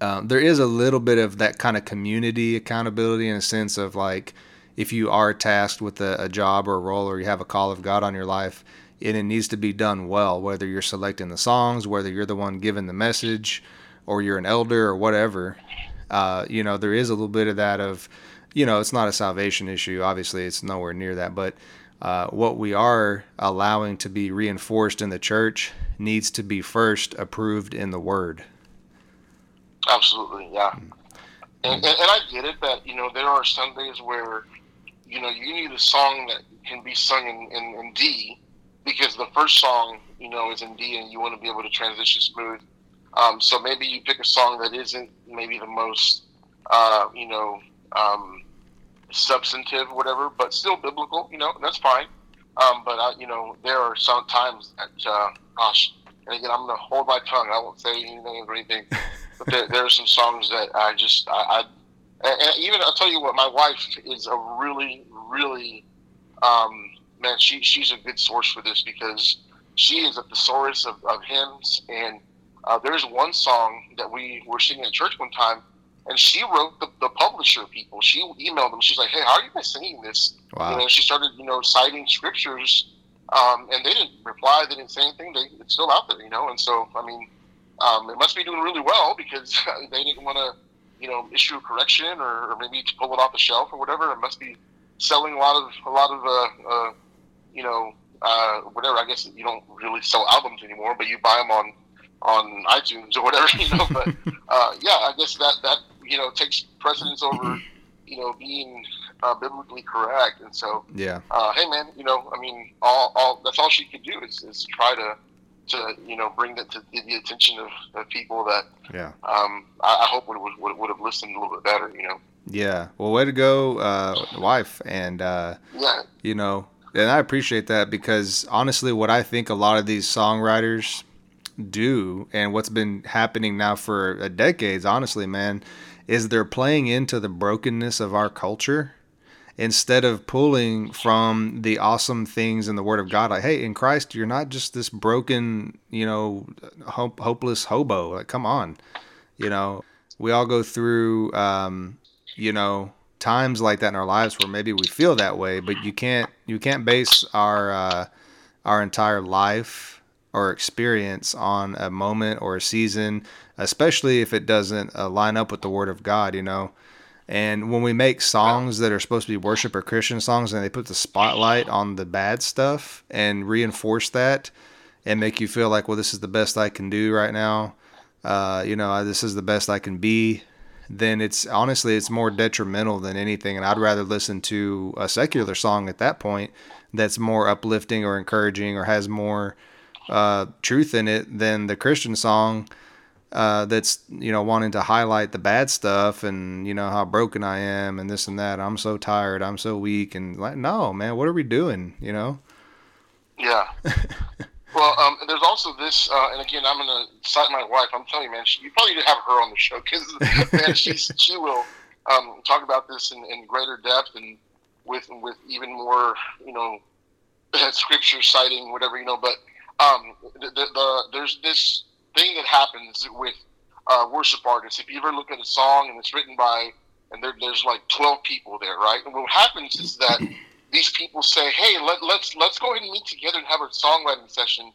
um, there is a little bit of that kind of community accountability in a sense of like if you are tasked with a, a job or a role or you have a call of god on your life and it needs to be done well whether you're selecting the songs whether you're the one giving the message or you're an elder or whatever uh, you know there is a little bit of that of you know, it's not a salvation issue. Obviously, it's nowhere near that. But uh, what we are allowing to be reinforced in the church needs to be first approved in the Word. Absolutely, yeah. Mm. And, and, and I get it that you know there are Sundays where you know you need a song that can be sung in, in, in D because the first song you know is in D and you want to be able to transition smooth. Um, so maybe you pick a song that isn't maybe the most uh, you know um, substantive, whatever, but still biblical. You know, that's fine. Um, but I, you know, there are some times that, uh, gosh, and again, I'm gonna hold my tongue. I won't say anything or anything. But there, there are some songs that I just, I, I and even I'll tell you what, my wife is a really, really, um, man, she she's a good source for this because she is a thesaurus of, of hymns, and uh, there's one song that we were singing at church one time and she wrote the, the publisher people. She emailed them. She's like, "Hey, how are you guys singing this?" Wow. You know, she started, you know, citing scriptures, um, and they didn't reply. They didn't say anything. They, it's still out there, you know. And so, I mean, um, it must be doing really well because *laughs* they didn't want to, you know, issue a correction or, or, maybe to pull it off the shelf or whatever. It must be selling a lot of a lot of, uh, uh, you know, uh, whatever. I guess you don't really sell albums anymore, but you buy them on on iTunes or whatever, *laughs* you know. But *laughs* uh, yeah, I guess that that you know takes precedence over you know being uh, biblically correct. And so yeah, uh, hey man, you know, I mean, all, all that's all she could do is, is try to to you know bring that to the attention of, of people that yeah um, I, I hope would, would would have listened a little bit better. You know. Yeah. Well, way to go, uh, wife, and uh, yeah, you know. And I appreciate that because honestly, what I think a lot of these songwriters do, and what's been happening now for decades, honestly, man, is they're playing into the brokenness of our culture instead of pulling from the awesome things in the Word of God. Like, hey, in Christ, you're not just this broken, you know, hope, hopeless hobo. Like, come on, you know, we all go through, um, you know, times like that in our lives where maybe we feel that way, but you can't you can't base our uh, our entire life or experience on a moment or a season especially if it doesn't uh, line up with the Word of God, you know. And when we make songs that are supposed to be worship or Christian songs and they put the spotlight on the bad stuff and reinforce that and make you feel like, well, this is the best I can do right now, uh, you know, this is the best I can be, then it's honestly, it's more detrimental than anything. And I'd rather listen to a secular song at that point that's more uplifting or encouraging or has more uh, truth in it than the Christian song uh, that's you know wanting to highlight the bad stuff and you know how broken I am and this and that. I'm so tired. I'm so weak and like no man, what are we doing? You know? Yeah. *laughs* well, um, there's also this, uh, and again, I'm gonna cite my wife. I'm telling you, man, she, you probably need to have her on the show because *laughs* man, she's she will um, talk about this in, in greater depth and with with even more you know *laughs* scripture citing whatever you know. But um, the, the, the there's this thing that happens with uh, worship artists. If you ever look at a song and it's written by, and there, there's like 12 people there, right? And what happens is that these people say, "Hey, let, let's let's go ahead and meet together and have a songwriting session."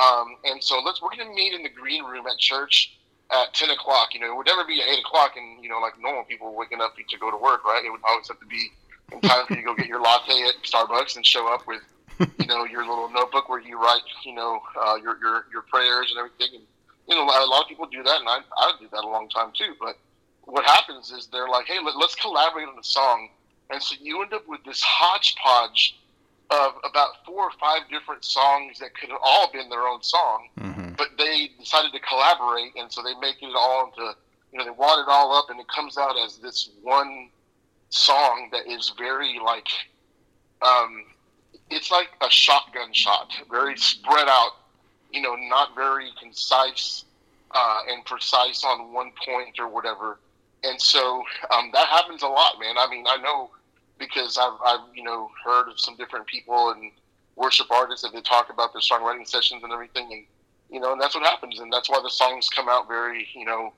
Um, and so let's we're going to meet in the green room at church at 10 o'clock. You know, it would never be at 8 o'clock, and you know, like normal people waking up to go to work, right? It would always have to be in time for you to go get your latte at Starbucks and show up with you know, your little notebook where you write, you know, uh, your your your prayers and everything. And you know, a lot of people do that, and I I did that a long time too. But what happens is they're like, hey, let, let's collaborate on a song, and so you end up with this hodgepodge of about four or five different songs that could have all been their own song, mm-hmm. but they decided to collaborate, and so they make it all into, you know, they wad it all up, and it comes out as this one song that is very like, um, it's like a shotgun shot, very spread out, you know, not very concise uh, and precise on one point or whatever. And so um, that happens a lot, man. I mean, I know because I've, I've you know heard of some different people and worship artists that they talk about their songwriting sessions and everything, and you know, and that's what happens, and that's why the songs come out very you know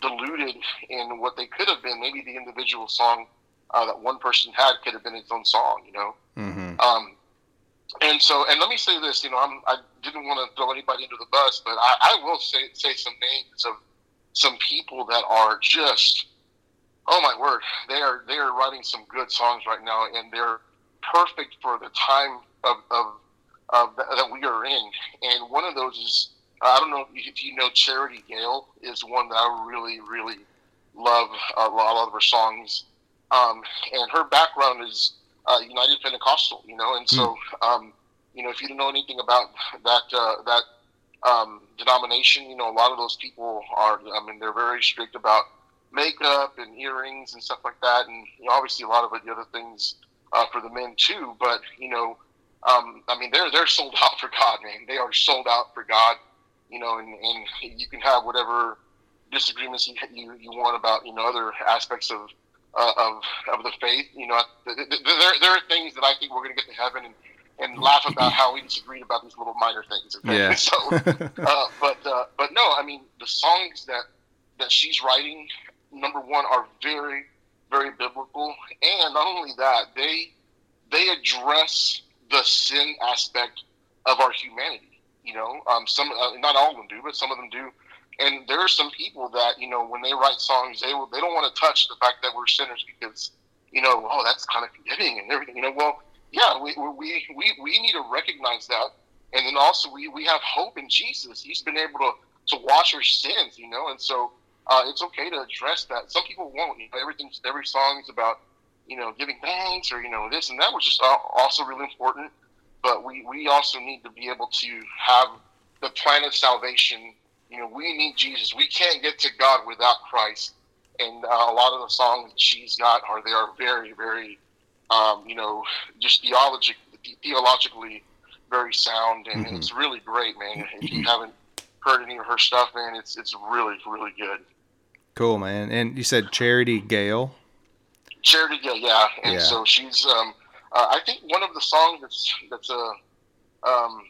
diluted in what they could have been. Maybe the individual song uh, that one person had could have been its own song, you know. Mm-hmm. Um, and so, and let me say this, you know, I'm, I didn't want to throw anybody into the bus, but I, I will say say some names of some people that are just oh my word, they are they are writing some good songs right now, and they're perfect for the time of, of, of that we are in. And one of those is I don't know if you know Charity Gayle is one that I really really love a lot of her songs. Um, and her background is uh, United Pentecostal, you know, and so hmm. um, you know if you don't know anything about that uh, that um, denomination, you know, a lot of those people are. I mean, they're very strict about makeup and earrings and stuff like that, and you know, obviously a lot of the other things uh, for the men too. But you know, um, I mean, they're they're sold *laughs* out for God, man. They are sold out for God. You know, and, and you can have whatever disagreements you, you, you want about you know other aspects of uh, of of the faith. You know, there there are things that I think we're going to get to heaven and and laugh about how we disagreed about these little minor things. Okay? Yeah. *laughs* So, uh, but uh, but no, I mean the songs that that she's writing number one, are very, very biblical, and not only that, they they address the sin aspect of our humanity. You know, um, some uh, not all of them do, but some of them do. And there are some people that you know when they write songs, they they don't want to touch the fact that we're sinners because you know, oh, that's kind of forgiving and everything. You know, well, yeah, we we we, we need to recognize that, and then also we, we have hope in Jesus. He's been able to to wash our sins. You know, and so uh, it's okay to address that. Some people won't. You know, everything, every song is about, you know, giving thanks or you know this and that, which is also really important. But we we also need to be able to have the plan of salvation. You know, we need Jesus. We can't get to God without Christ. And uh, a lot of the songs she's got are they are very very, um, you know, just theologic, theologically very sound, and mm-hmm. it's really great, man. If you haven't heard any of her stuff, man, it's it's really really good. Cool, man. And you said Charity Gayle. Charity Gayle, yeah. And yeah. so she's, um, uh, I think one of the songs that's that's a, um,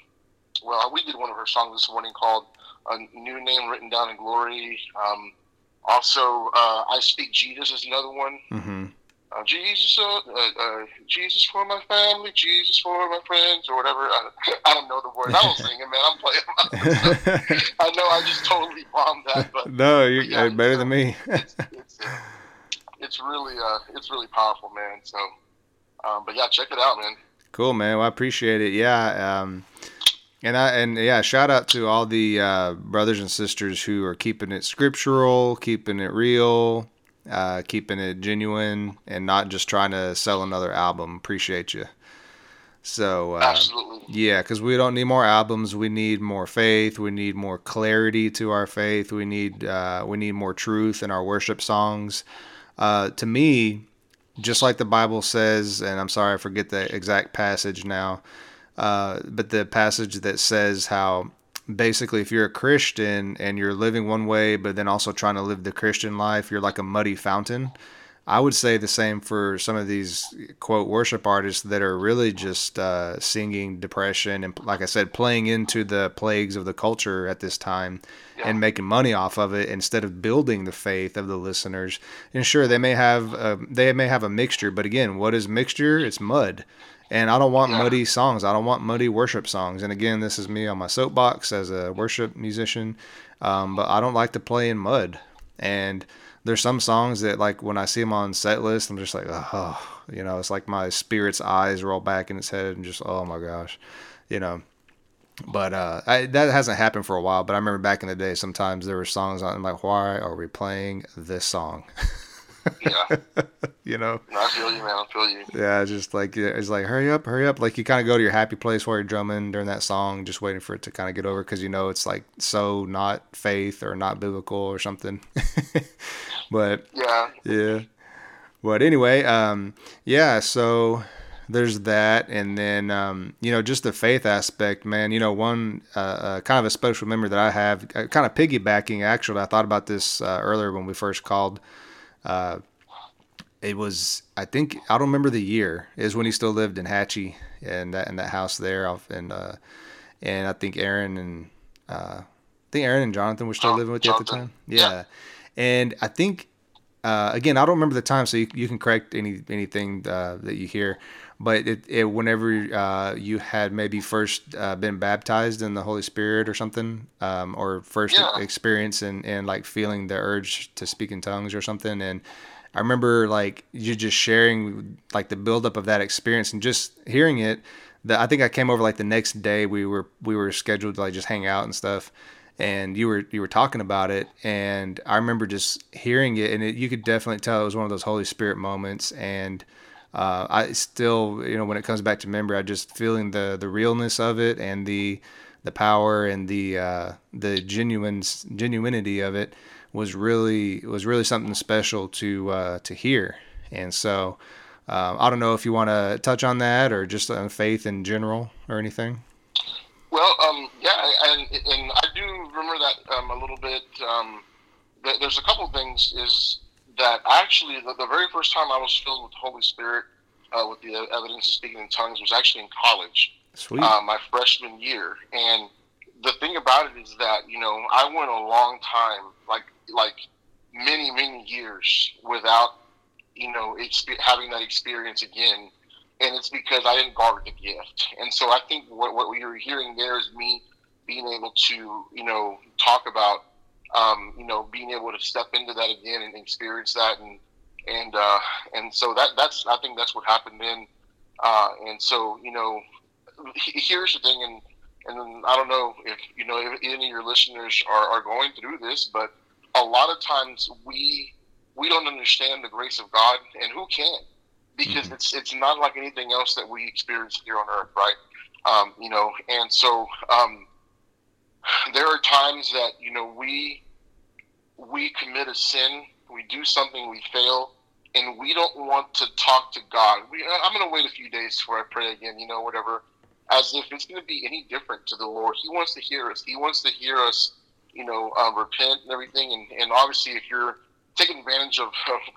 well, we did one of her songs this morning called "A New Name Written Down in Glory." Um, also, uh, "I Speak Jesus" is another one. Mm-hmm uh, Jesus, uh, uh, uh, Jesus for my family, Jesus for my friends, or whatever. I, *laughs* I don't know the words. I was singing, man. I'm playing. *laughs* I know I just totally bombed that, but *laughs* no, you're but yeah, better than me. it's, it's, it's, really, uh, it's really powerful, man. So, um, but yeah, check it out, man. Cool, man. Well, I appreciate it. Yeah. Um, and I and yeah, shout out to all the uh, brothers and sisters who are keeping it scriptural, keeping it real, uh, keeping it genuine and not just trying to sell another album. Appreciate you. So uh, absolutely, yeah, because we don't need more albums. We need more faith. We need more clarity to our faith. We need uh, we need more truth in our worship songs. Uh, to me, just like the Bible says, and I'm sorry I forget the exact passage now, uh, but the passage that says how basically if you're a Christian and you're living one way, but then also trying to live the Christian life, you're like a muddy fountain. I would say the same for some of these quote worship artists that are really just uh, singing depression and, like I said, playing into the plagues of the culture at this time yeah. and making money off of it instead of building the faith of the listeners. And sure, they may have a, they may have a mixture, but again, what is mixture? It's mud. And I don't want yeah. muddy songs. I don't want muddy worship songs. And again, this is me on my soapbox as a worship musician. Um, but I don't like to play in mud. And there's some songs that like when I see them on set list, I'm just like, oh, You know, it's like my spirit's eyes roll back in its head and just oh my gosh, you know. But uh, I, that hasn't happened for a while. But I remember back in the day, sometimes there were songs on. I'm like, why are we playing this song? *laughs* Yeah. *laughs* you know. No, I feel you, man. I feel you. Yeah, just like it's like hurry up, hurry up. Like you kind of go to your happy place while you're drumming during that song, just waiting for it to kind of get over because you know it's like so not faith or not biblical or something. *laughs* but yeah, yeah. But anyway, um, yeah. So there's that, and then um, you know just the faith aspect, man. You know, one uh, uh, kind of a special memory that I have, uh, kind of piggybacking. Actually, I thought about this uh, earlier when we first called. Uh, it was I think I don't remember the year. Is when he still lived in Hatchie and that in that house there, and uh, and I think Aaron and uh, I think Aaron and Jonathan were still living with you at the time. Yeah, yeah. and I think uh, again I don't remember the time, so you, you can correct any anything uh, that you hear. But it, it whenever uh, you had maybe first uh, been baptized in the Holy Spirit or something, um, or first Yeah. experience and, and like feeling the urge to speak in tongues or something, and I remember like you just sharing like the buildup of that experience and just hearing it. That I think I came over like the next day. We were we were scheduled to like just hang out and stuff, and you were you were talking about it, and I remember just hearing it, and it, you could definitely tell it was one of those Holy Spirit moments. And uh, I still, you know, when it comes back to memory, I just feeling the the realness of it and the the power and the uh, the genuine genuinity of it was really was really something special to uh, to hear. And so um, I don't know if you want to touch on that or just on faith in general or anything. Well, um, yeah, and and remember that um, a little bit. Um, th- there's a couple of things is that actually the, the very first time I was filled with the Holy Spirit uh, with the evidence of speaking in tongues was actually in college, uh, my freshman year. And the thing about it is that you know I went a long time, like like many many years without you know exp- having that experience again and it's because I didn't guard the gift. And so I think what, what you're hearing there is me being able to, you know, talk about, um, you know, being able to step into that again and experience that, and and uh, and so that that's I think that's what happened then. Uh, and so you know, here's the thing, and and then I don't know if you know if any of your listeners are, are going through this, but a lot of times we we don't understand the grace of God, and who can? Because it's it's not like anything else that we experience here on earth, right? Um, you know, and so um, there are times that you know we we commit a sin, we do something, we fail, and we don't want to talk to God. We, I'm going to wait a few days before I pray again, you know, whatever, as if it's going to be any different to the Lord. He wants to hear us. He wants to hear us, you know, uh, repent and everything. And, and obviously, if you're taking advantage of,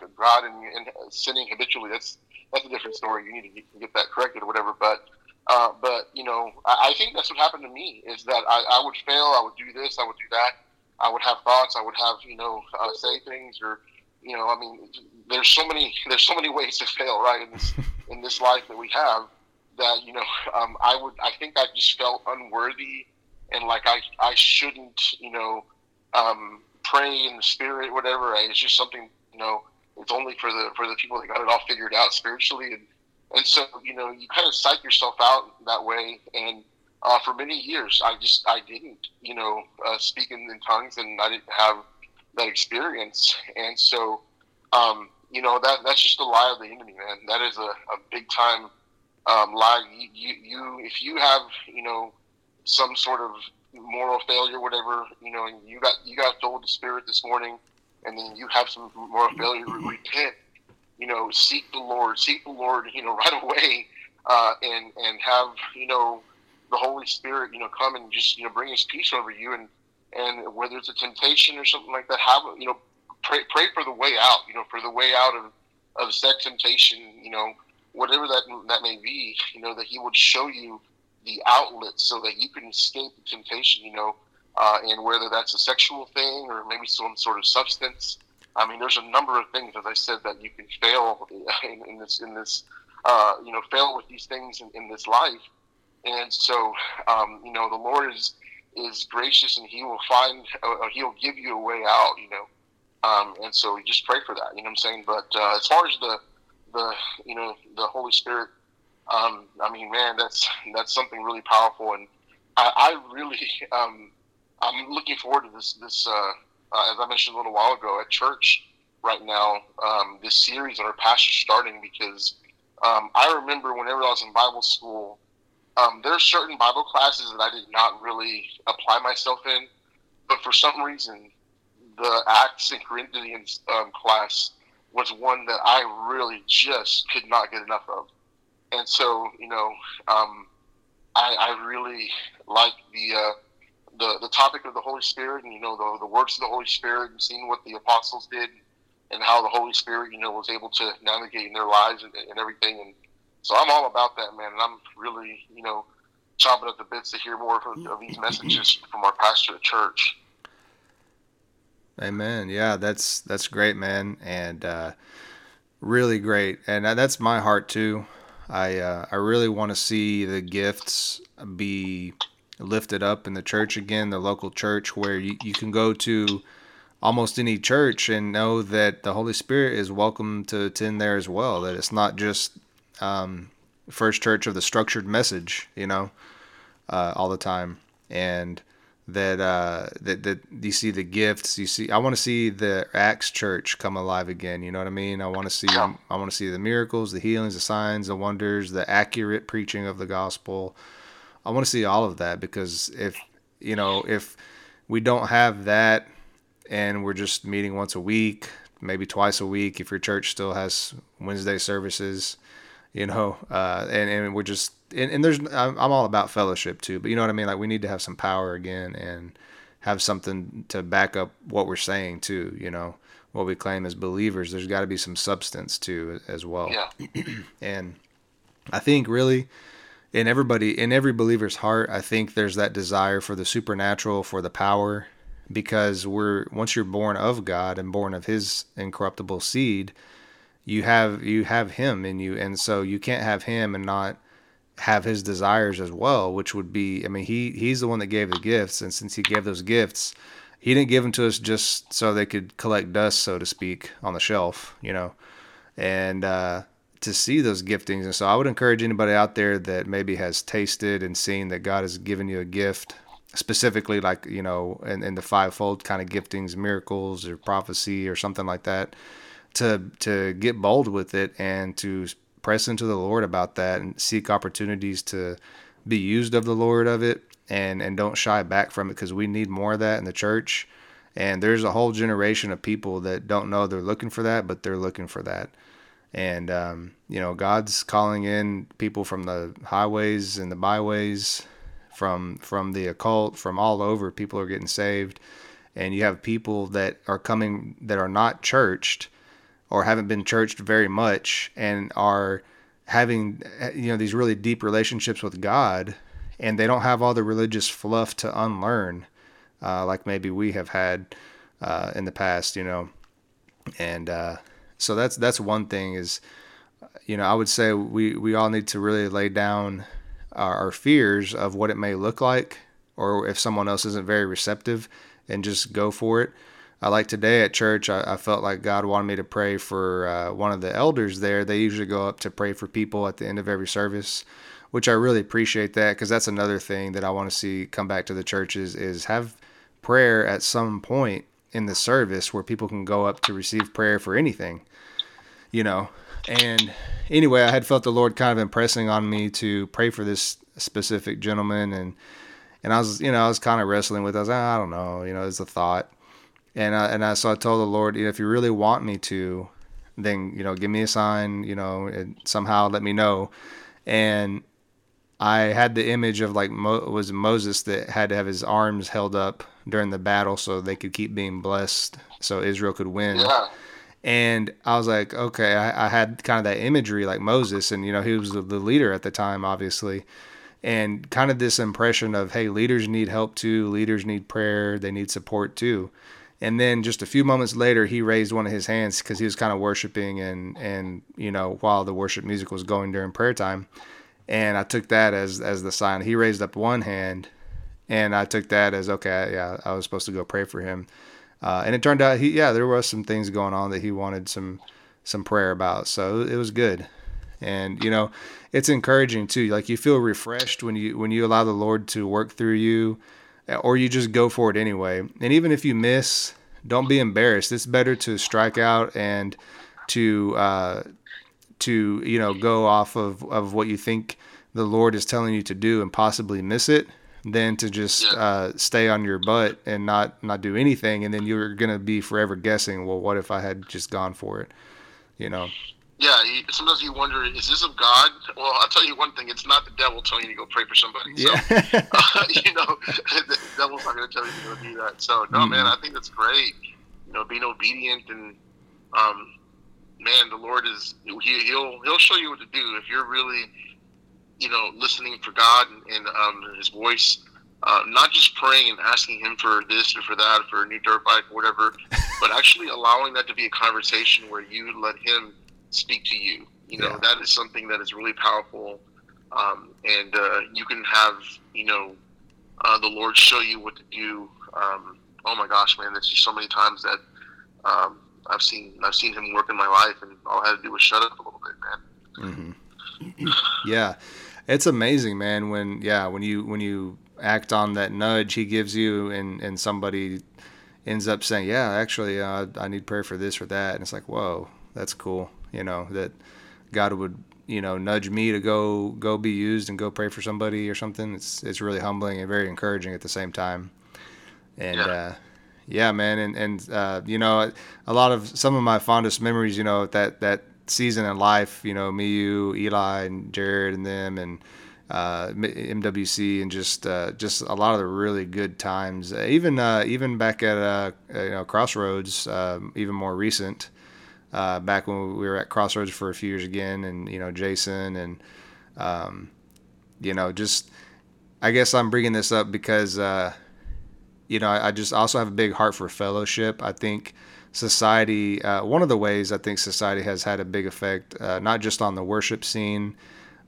of God and, and sinning habitually, that's that's a different story. You need to get, get that corrected or whatever. But uh, but you know, I, I think that's what happened to me is that I, I would fail. I would do this. I would do that. I would have thoughts. I would have you know uh, say things or you know I mean there's so many there's so many ways to fail right in this *laughs* in this life that we have that you know um, I would I think I just felt unworthy and like I I shouldn't you know um, pray in the spirit whatever. It's just something you know it's only for the for the people that got it all figured out spiritually and and so you know you kind of psych yourself out that way. And uh, for many years I just I didn't you know uh, speak in, in tongues and I didn't have that experience. And so um, you know that that's just a lie of the enemy man. That is a, a big time um, lie. You, you you if you have you know some sort of moral failure whatever you know and you got you got filled the spirit this morning and then you have some moral failure repent you know seek the lord seek the lord you know right away uh, and and have you know the Holy Spirit, you know, come and just you know bring His peace over you, and and whether it's a temptation or something like that, have you know pray pray for the way out, you know, for the way out of of said temptation, you know, whatever that that may be, you know, that He would show you the outlet so that you can escape the temptation, you know, uh, and whether that's a sexual thing or maybe some sort of substance. I mean, there's a number of things, as I said, that you can fail *laughs* in, in this in this uh, you know fail with these things in, in this life and so um, you know the Lord is is gracious and He will find uh, He'll give you a way out. You know, um, and so we just pray for that. You know what I'm saying? But uh, as far as the the you know the Holy Spirit. Um, I mean, man, that's that's something really powerful, and I, I really *laughs* um, I'm looking forward to this this uh, uh, as I mentioned a little while ago at church right now. Um, this series that our pastor's starting because um, I remember whenever I was in Bible school, um, there are certain Bible classes that I did not really apply myself in, but for some reason, the Acts and Corinthians um, class was one that I really just could not get enough of. And so, you know, um, I, I, really like the, uh, the the topic of the Holy Spirit, and you know, the the works of the Holy Spirit, and seeing what the apostles did, and how the Holy Spirit, you know, was able to navigate in their lives and, and everything. And so, I'm all about that, man. And I'm really, you know, chomping at the bits to hear more of, of these messages from our pastor at church. Amen. Yeah, that's that's great, man, and uh, really great. And that's my heart too. I uh, I really want to see the gifts be lifted up in the church again, the local church where you, you can go to almost any church and know that the Holy Spirit is welcome to attend there as well. That it's not just um, First Church of the structured message, you know, uh, all the time, and that uh, that that you see the gifts. You see, I want to see the Acts Church come alive again. You know what I mean? I want to see I want to see the miracles, the healings, the signs, the wonders, the accurate preaching of the gospel. I want to see all of that because if you know if we don't have that and we're just meeting once a week, maybe twice a week, if your church still has Wednesday services, you know, uh, and and we're just and, and there's I'm, I'm all about fellowship too, but you know what I mean. Like we need to have some power again and have something to back up what we're saying too. You know what we claim as believers. There's got to be some substance too as well. Yeah. *clears throat* and I think really in everybody in every believer's heart, I think there's that desire for the supernatural, for the power, because we're once you're born of God and born of His incorruptible seed, you have you have Him in you, and so you can't have Him and not have his desires as well, which would be, I mean, he he's the one that gave the gifts, and since he gave those gifts, he didn't give them to us just so they could collect dust, so to speak, on the shelf, you know, and uh, to see those giftings. And so, I would encourage anybody out there that maybe has tasted and seen that God has given you a gift, specifically like you know, in, in the fivefold kind of giftings, miracles or prophecy or something like that, to to get bold with it and to press into the Lord about that and seek opportunities to be used of the Lord of it and and don't shy back from it because we need more of that in the church. And there's a whole generation of people that don't know they're looking for that, but they're looking for that. And um, you know, God's calling in people from the highways and the byways, from from the occult, from all over. People are getting saved, and you have people that are coming that are not churched or haven't been churched very much and are having you know these really deep relationships with God. And they don't have all the religious fluff to unlearn uh, like maybe we have had uh, in the past you know. And uh, so that's that's one thing is you know I would say we we all need to really lay down our, our fears of what it may look like or if someone else isn't very receptive and just go for it uh, like today at church, I, I, felt like God wanted me to pray for uh, one of the elders there. They usually go up to pray for people at the end of every service, which I really appreciate that because that's another thing that I want to see come back to the churches is have prayer at some point in the service where people can go up to receive prayer for anything, you know. And anyway, I had felt the Lord kind of impressing on me to pray for this specific gentleman, and and I was, you know, I was kind of wrestling with. It. I was, like, I don't know, you know, it's a thought and I, and I, so I told the Lord, you know, if you really want me to, then you know, give me a sign, you know, and somehow let me know. And I had the image of like Mo, was Moses that had to have his arms held up during the battle so they could keep being blessed, so Israel could win. Yeah. And I was like, okay, I, I had kind of that imagery like Moses, and you know, he was the, the leader at the time, obviously and kind of this impression of hey leaders need help too leaders need prayer they need support too and then just a few moments later, he raised one of his hands because he was kind of worshiping and and you know while the worship music was going during prayer time, and I took that as as the sign. He raised up one hand, and I took that as okay, yeah, I was supposed to go pray for him. Uh, and it turned out he yeah there was some things going on that he wanted some some prayer about. So it was good, and you know, it's encouraging too. Like you feel refreshed when you when you allow the Lord to work through you, or you just go for it anyway. And even if you miss, don't be embarrassed. It's better to strike out and to uh, to you know go off of of what you think the Lord is telling you to do and possibly miss it than to just yeah. uh, stay on your butt and not not do anything, and then you're gonna be forever guessing. Well, what if I had just gone for it? You know. Yeah, sometimes you wonder, is this of God? Well, I'll tell you one thing: it's not the devil telling you to go pray for somebody. So, yeah. *laughs* uh, you know, *laughs* the devil's not going to tell you to go do that. So, no, mm-hmm. man, I think that's great. You know, being obedient and, um, man, the Lord is he, he'll he'll show you what to do if you're really you know, listening for God and, and um, His voice, uh, not just praying and asking Him for this or for that, for a new dirt bike or whatever, *laughs* but actually allowing that to be a conversation where you let Him speak to you. You know, yeah. that is something that is really powerful, um, and uh, you can have, you know, uh, the Lord show you what to do. Um, oh my gosh, man! There's just so many times that um, I've seen I've seen Him work in my life, and all I had to do was shut up a little bit, man. Mm-hmm. yeah, it's amazing, man. When yeah, when you when you act on that nudge he gives you, and and somebody ends up saying, yeah, actually, uh, I need prayer for this or that, and it's like, whoa, that's cool. You know that God would you know nudge me to go go be used and go pray for somebody or something. It's it's really humbling and very encouraging at the same time. And yeah. uh, yeah, man, and and uh, you know a lot of some of my fondest memories, you know that that season in life, you know, me, you, Eli, and Jared, and them, and uh, MWC, and just uh, just a lot of the really good times. Uh, even uh, even back at uh, you know Crossroads, um, even more recent. Uh, back when we were at Crossroads for a few years again, and you know Jason, and um, you know just I guess I'm bringing this up because you know I, I just also have a big heart for fellowship. I think society, uh, one of the ways I think society has had a big effect, uh, not just on the worship scene,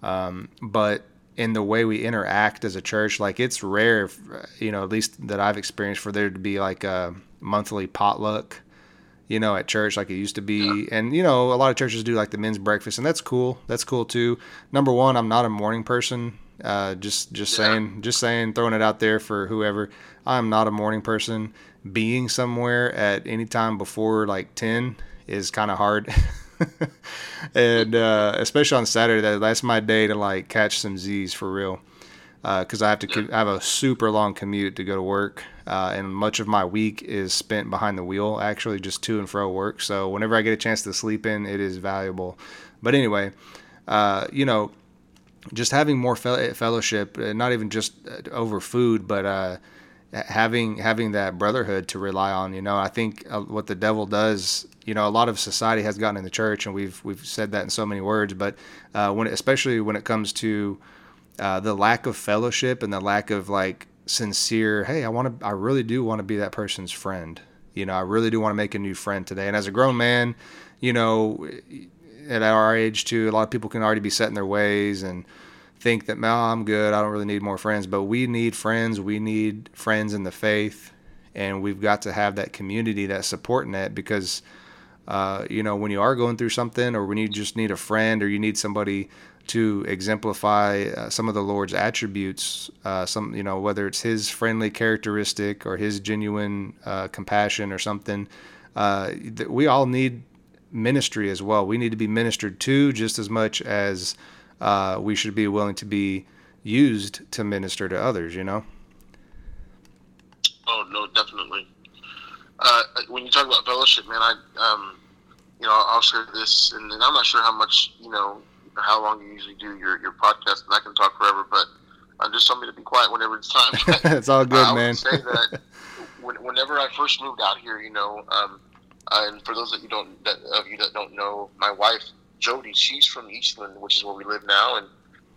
um, but in the way we interact as a church. Like it's rare, you know, at least that I've experienced, for there to be like a monthly potluck, you know, at church like it used to be. And you know, a lot of churches do like the men's breakfast, and that's cool. That's cool too. Number one, I'm not a morning person. Uh, just just yeah. saying, just saying, throwing it out there for whoever. I'm not a morning person being somewhere at any time before like 10 is kind of hard. *laughs* and uh, especially on Saturday, that, that's my day to like catch some Z's for real. Because uh, I have to I have a super long commute to go to work, uh, and much of my week is spent behind the wheel, actually just to and fro work. So whenever I get a chance to sleep in, it is valuable. But anyway, uh, you know, just having more fellowship, uh, not even just uh, over food, but having having that brotherhood to rely on. You know, I think uh, what the devil does. You know, a lot of society has gotten in the church, and we've we've said that in so many words. But uh, when especially when it comes to uh, the lack of fellowship and the lack of like sincere, hey, I want to, I really do want to be that person's friend. You know, I really do want to make a new friend today. And as a grown man, you know, at our age too, a lot of people can already be set in their ways and think that, no, I'm good. I don't really need more friends. But we need friends. We need friends in the faith. And we've got to have that community, that support net, because, uh, you know, when you are going through something or when you just need a friend or you need somebody to exemplify uh, some of the Lord's attributes, uh, some, you know, whether it's his friendly characteristic or his genuine uh, compassion or something, uh, we all need ministry as well. We need to be ministered to just as much as uh, we should be willing to be used to minister to others, you know? Oh, no, definitely. Uh, when you talk about fellowship, man, I, um, you know, I'll share this, and, and, I'm not sure how much, you know, how long you usually do your, your podcast, and I can talk forever, but uh, just tell me to be quiet whenever it's time. *laughs* it's all good, uh, man. I would say that *laughs* when, whenever I first moved out here, you know, um, and for those that you don't, that, of you that don't know, my wife Jody, she's from Eastland, which is where we live now, and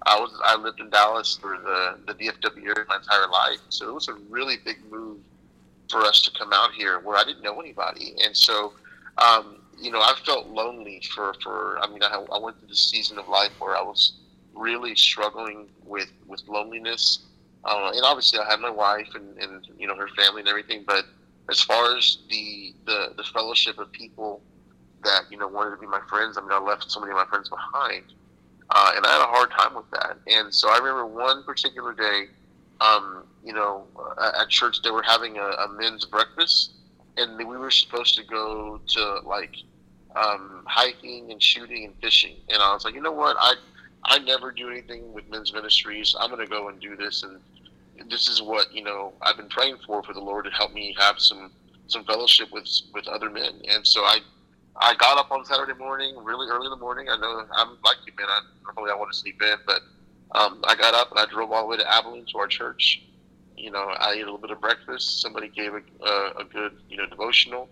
I was I lived in Dallas for the the DFW area my entire life, so it was a really big move for us to come out here where I didn't know anybody, and so um, you know I felt lonely for for I mean I, I went through this season of life where I was really struggling with with loneliness, uh, and obviously I had my wife and, and you know her family and everything, but as far as the the, the fellowship of people that you know wanted to be my friends. I mean, I left so many of my friends behind, uh, and I had a hard time with that. And so I remember one particular day, um, you know, at church they were having a, a, men's breakfast, and we were supposed to go to like um, hiking and shooting and fishing. And I was like, you know what, I I never do anything with men's ministries. I'm going to go and do this, and this is what you know I've been praying for for the Lord to help me have some some fellowship with with other men. And so I I got up on Saturday morning, really early in the morning. I know I'm like you, man. I normally I want to sleep in, but um, I got up and I drove all the way to Abilene to our church. You know, I ate a little bit of breakfast. Somebody gave a, a, a good, you know, devotional,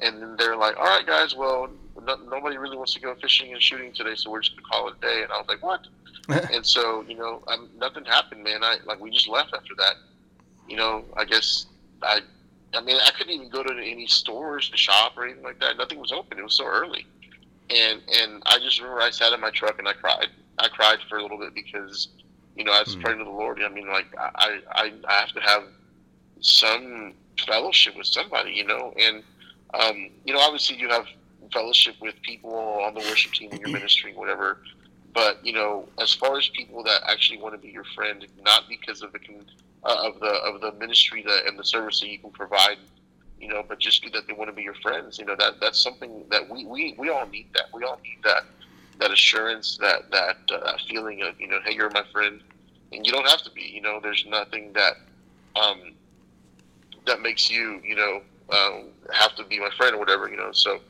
and then they're like, "All right, guys, well, no, nobody really wants to go fishing and shooting today, so we're just gonna call it a day." And I was like, "What?" *laughs* and so, you know, I'm, nothing happened, man. I like we just left after that. You know, I guess I I mean, I couldn't even go to any stores to shop or anything like that. Nothing was open. It was so early, and and I just remember I sat in my truck and I cried. I cried for a little bit because, you know, I was mm. praying to the Lord. I mean, like I, I I have to have some fellowship with somebody, you know, and um, you know, obviously you have fellowship with people on the worship team in your *clears throat* ministry, whatever. But you know, as far as people that actually want to be your friend, not because of the uh, of the of the ministry that and the service that you can provide you know but just that they want to be your friends you know that that's something that we we, we all need that. We all need that that assurance that that uh, feeling of you know hey you're my friend. And you don't have to be you know there's nothing that um that makes you you know um, have to be my friend or whatever you know so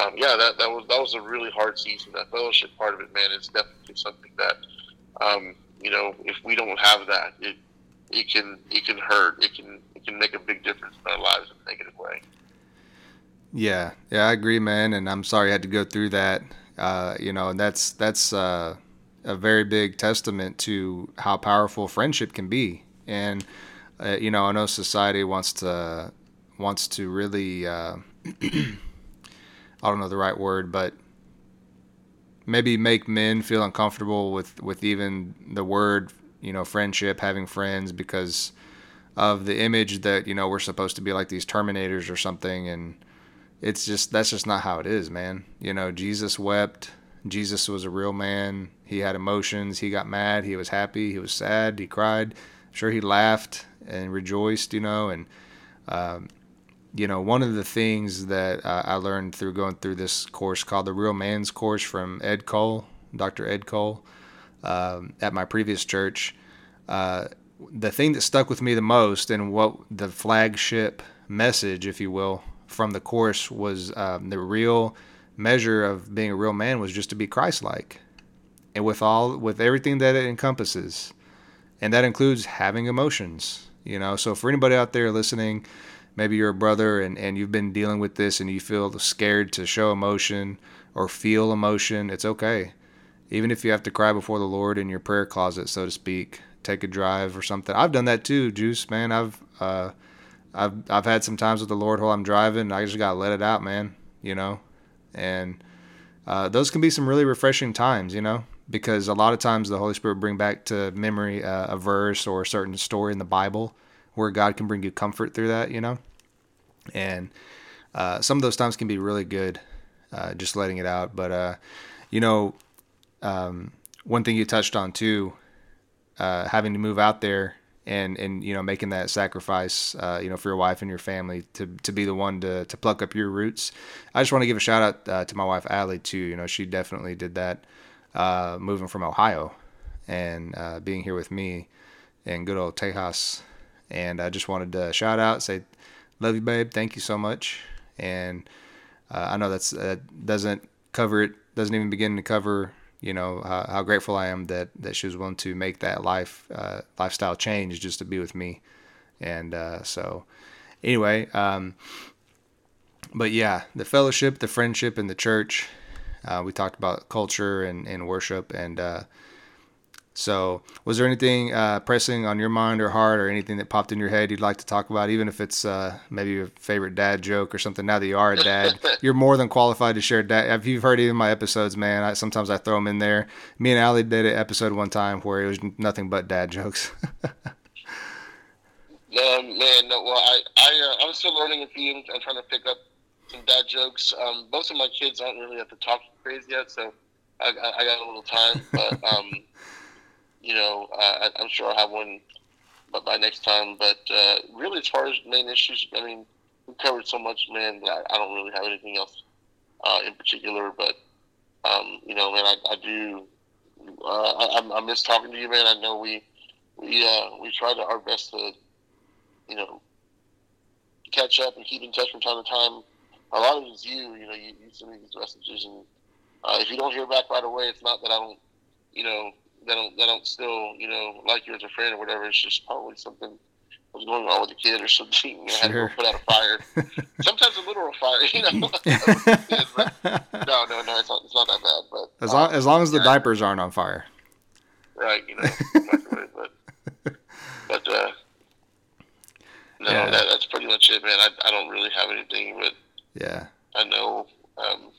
um, yeah that that was that was a really hard season. That fellowship part of it man is definitely something that um, you know if we don't have that it it can it can hurt. It can it can make a big difference in our lives in a negative way. Yeah, yeah, I agree, man. And I'm sorry I had to go through that. Uh, you know, and that's that's uh, a very big testament to how powerful friendship can be. And uh, you know, I know society wants to wants to really uh, *clears throat* I don't know the right word, but maybe make men feel uncomfortable with with even the word you know, friendship, having friends because of the image that, you know, we're supposed to be like these terminators or something and it's just that's just not how it is, man. You know, Jesus wept. Jesus was a real man. He had emotions. He got mad. He was happy. He was sad. He cried. I'm sure he laughed and rejoiced, you know. And, um, you know, one of the things that uh, I learned through going through this course called the Real Man's Course from Ed Cole, Dr. Ed Cole, um, at my previous church. Uh, the thing that stuck with me the most and what the flagship message, if you will, from the course was um, the real measure of being a real man was just to be Christ-like, and with all with everything that it encompasses, and that includes having emotions. You know, so for anybody out there listening, maybe you're a brother and, and you've been dealing with this and you feel scared to show emotion or feel emotion, it's okay even if you have to cry before the Lord in your prayer closet, so to speak, take a drive or something. I've done that too, Juice, man. I've uh, I've I've had some times with the Lord while I'm driving. I just gotta let it out, man. You know, and uh, those can be some really refreshing times, you know, because a lot of times the Holy Spirit bring back to memory uh, a verse or a certain story in the Bible where God can bring you comfort through that, you know, and uh, some of those times can be really good, uh, just letting it out. But uh, you know, um, one thing you touched on too, uh, having to move out there and and you know making that sacrifice, uh, you know, for your wife and your family to to be the one to to pluck up your roots. I just want to give a shout out uh, to my wife Allie too. You know, she definitely did that, uh, moving from Ohio and uh, being here with me in good old Tejas. And I just wanted to shout out, say, love you, babe. Thank you so much. And uh, I know that's that doesn't cover it, doesn't even begin to cover you know how, how, grateful I am that that she was willing to make that life uh, lifestyle change just to be with me, and uh, so anyway, um, but yeah, the fellowship, the friendship in the church. Uh, we talked about culture and, and worship, and uh, so, was there anything uh, pressing on your mind or heart, or anything that popped in your head you'd like to talk about, even if it's uh, maybe your favorite dad joke or something? Now that you are a dad, *laughs* you're more than qualified to share dad. If you've heard any of my episodes, man, I, sometimes I throw them in there. Me and Allie did an episode one time where it was nothing but dad jokes. *laughs* no, man, no. Well, I, I, uh, I'm still learning a few. I'm trying to pick up some dad jokes. Um, both of my kids aren't really at the talking phase yet, so I, I, I got a little time. But um, *laughs* you know, uh, I, I'm sure I'll have one by, by next time. But uh, really, as far as main issues, I mean, we covered so much, man. I, I don't really have anything else uh, in particular. But um, you know, man, I, I do. Uh, I, I miss talking to you, man. I know we we uh, we tried our best to, you know, catch up and keep in touch from time to time. A lot of it is you. You know, you, you send me these messages, and uh, if you don't hear back right away, it's not that I don't, you know, that don't that don't still, you know, like you as a friend or whatever. It's just probably something was going on with the kid or something. You know, sure. had to put out a fire. *laughs* Sometimes a literal fire, you know. *laughs* no, no, no, it's not. It's not that bad. But as long um, as long as the yeah. diapers aren't on fire. Right. You know. *laughs* but but uh, no, yeah. that, that's pretty much it, man. I, I don't really have anything, but yeah, I know um,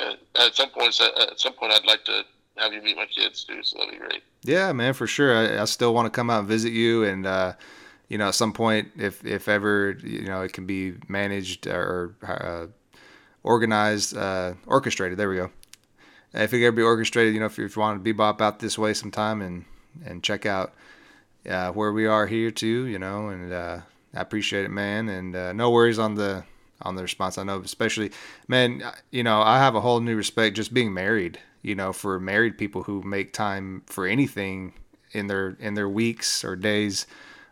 at, at some point at some point I'd like to have you meet my kids too, so that'd be great. Yeah, man, for sure. I, I still want to come out and visit you, and uh, you know, at some point, if if ever you know it can be managed or uh, organized, uh, orchestrated. There we go. If it ever be orchestrated, you know, if, if you want to bebop out this way sometime and and check out uh, where we are here too, you know, and uh, I appreciate it, man. And uh, no worries on the on the response. I know, especially, man, you know, I have a whole new respect just being married. You know, for married people who make time for anything in their in their weeks or days.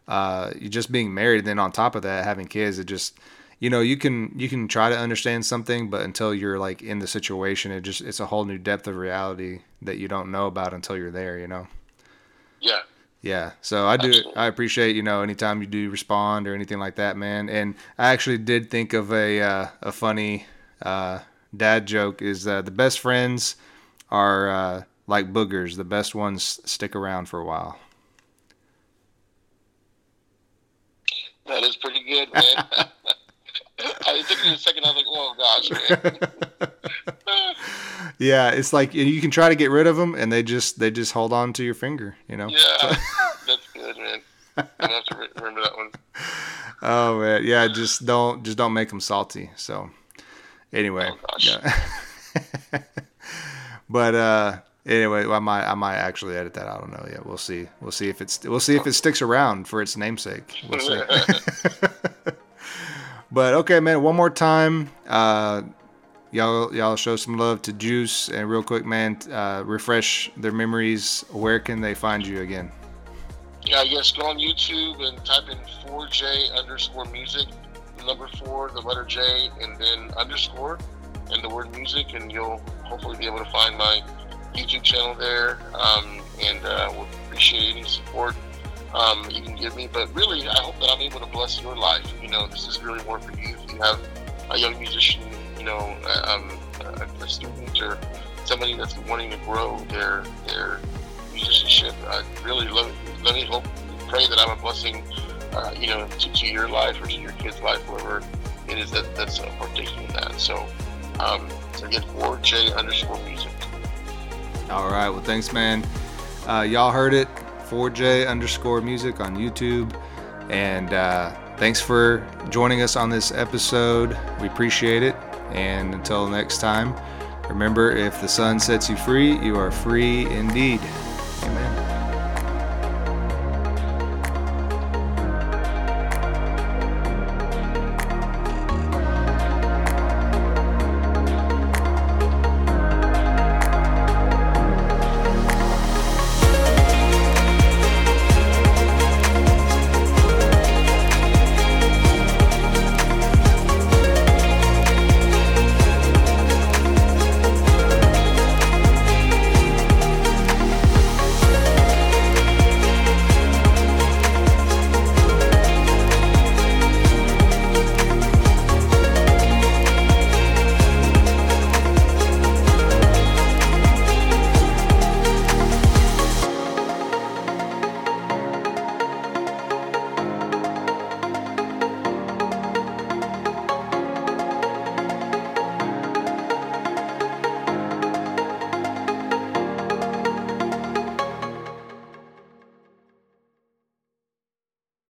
Uh, just being married, then on top of that, having kids, it just you know you can you can try to understand something but until you're like in the situation it just it's a whole new depth of reality that you don't know about until you're there you know yeah yeah, so I do. Absolutely. I appreciate you know anytime you do respond or anything like that, man. And I actually did think of a uh, a funny uh, dad joke. Is uh, the best friends are uh, like boogers. The best ones stick around for a while. That is pretty good, man. *laughs* *laughs* it took me a second. I was like, "Oh gosh, man." *laughs* yeah, it's like you can try to get rid of them, and they just they just hold on to your finger. You know. Yeah, that's good, man. I have to remember that one. Oh man, yeah. Just don't just don't make them salty. So, anyway. Oh, yeah. But uh, anyway, I might I might actually edit that. I don't know yet. We'll see. We'll see if it's we'll see if it sticks around for its namesake. We'll see. *laughs* but okay, man. One more time. Uh, y'all y'all show some love to Juice and real quick, man, uh, refresh their memories. Where can they find you again? Yeah, yes, go on YouTube and type in 4J underscore music, number four, the letter J, and then underscore, and the word music, and you'll hopefully be able to find my YouTube channel there. Um, and uh, we'll appreciate any support um, you can give me. But really, I hope that I'm able to bless your life. You know, this is really more for you. If you have a young musician you know, um, a, a, student or somebody that's wanting to grow their their musicianship. I really, let, let me hope, pray that I'm a blessing, uh, you know, to, to, your life or to your kid's life, whoever it is that that's uh, partaking in that. So, um, so again, 4J underscore music. All right. Well, thanks, man. Uh, y'all heard it. 4J underscore music on YouTube. And uh, thanks for joining us on this episode. We appreciate it. And until next time, remember if the Son sets you free, you are free indeed. Amen.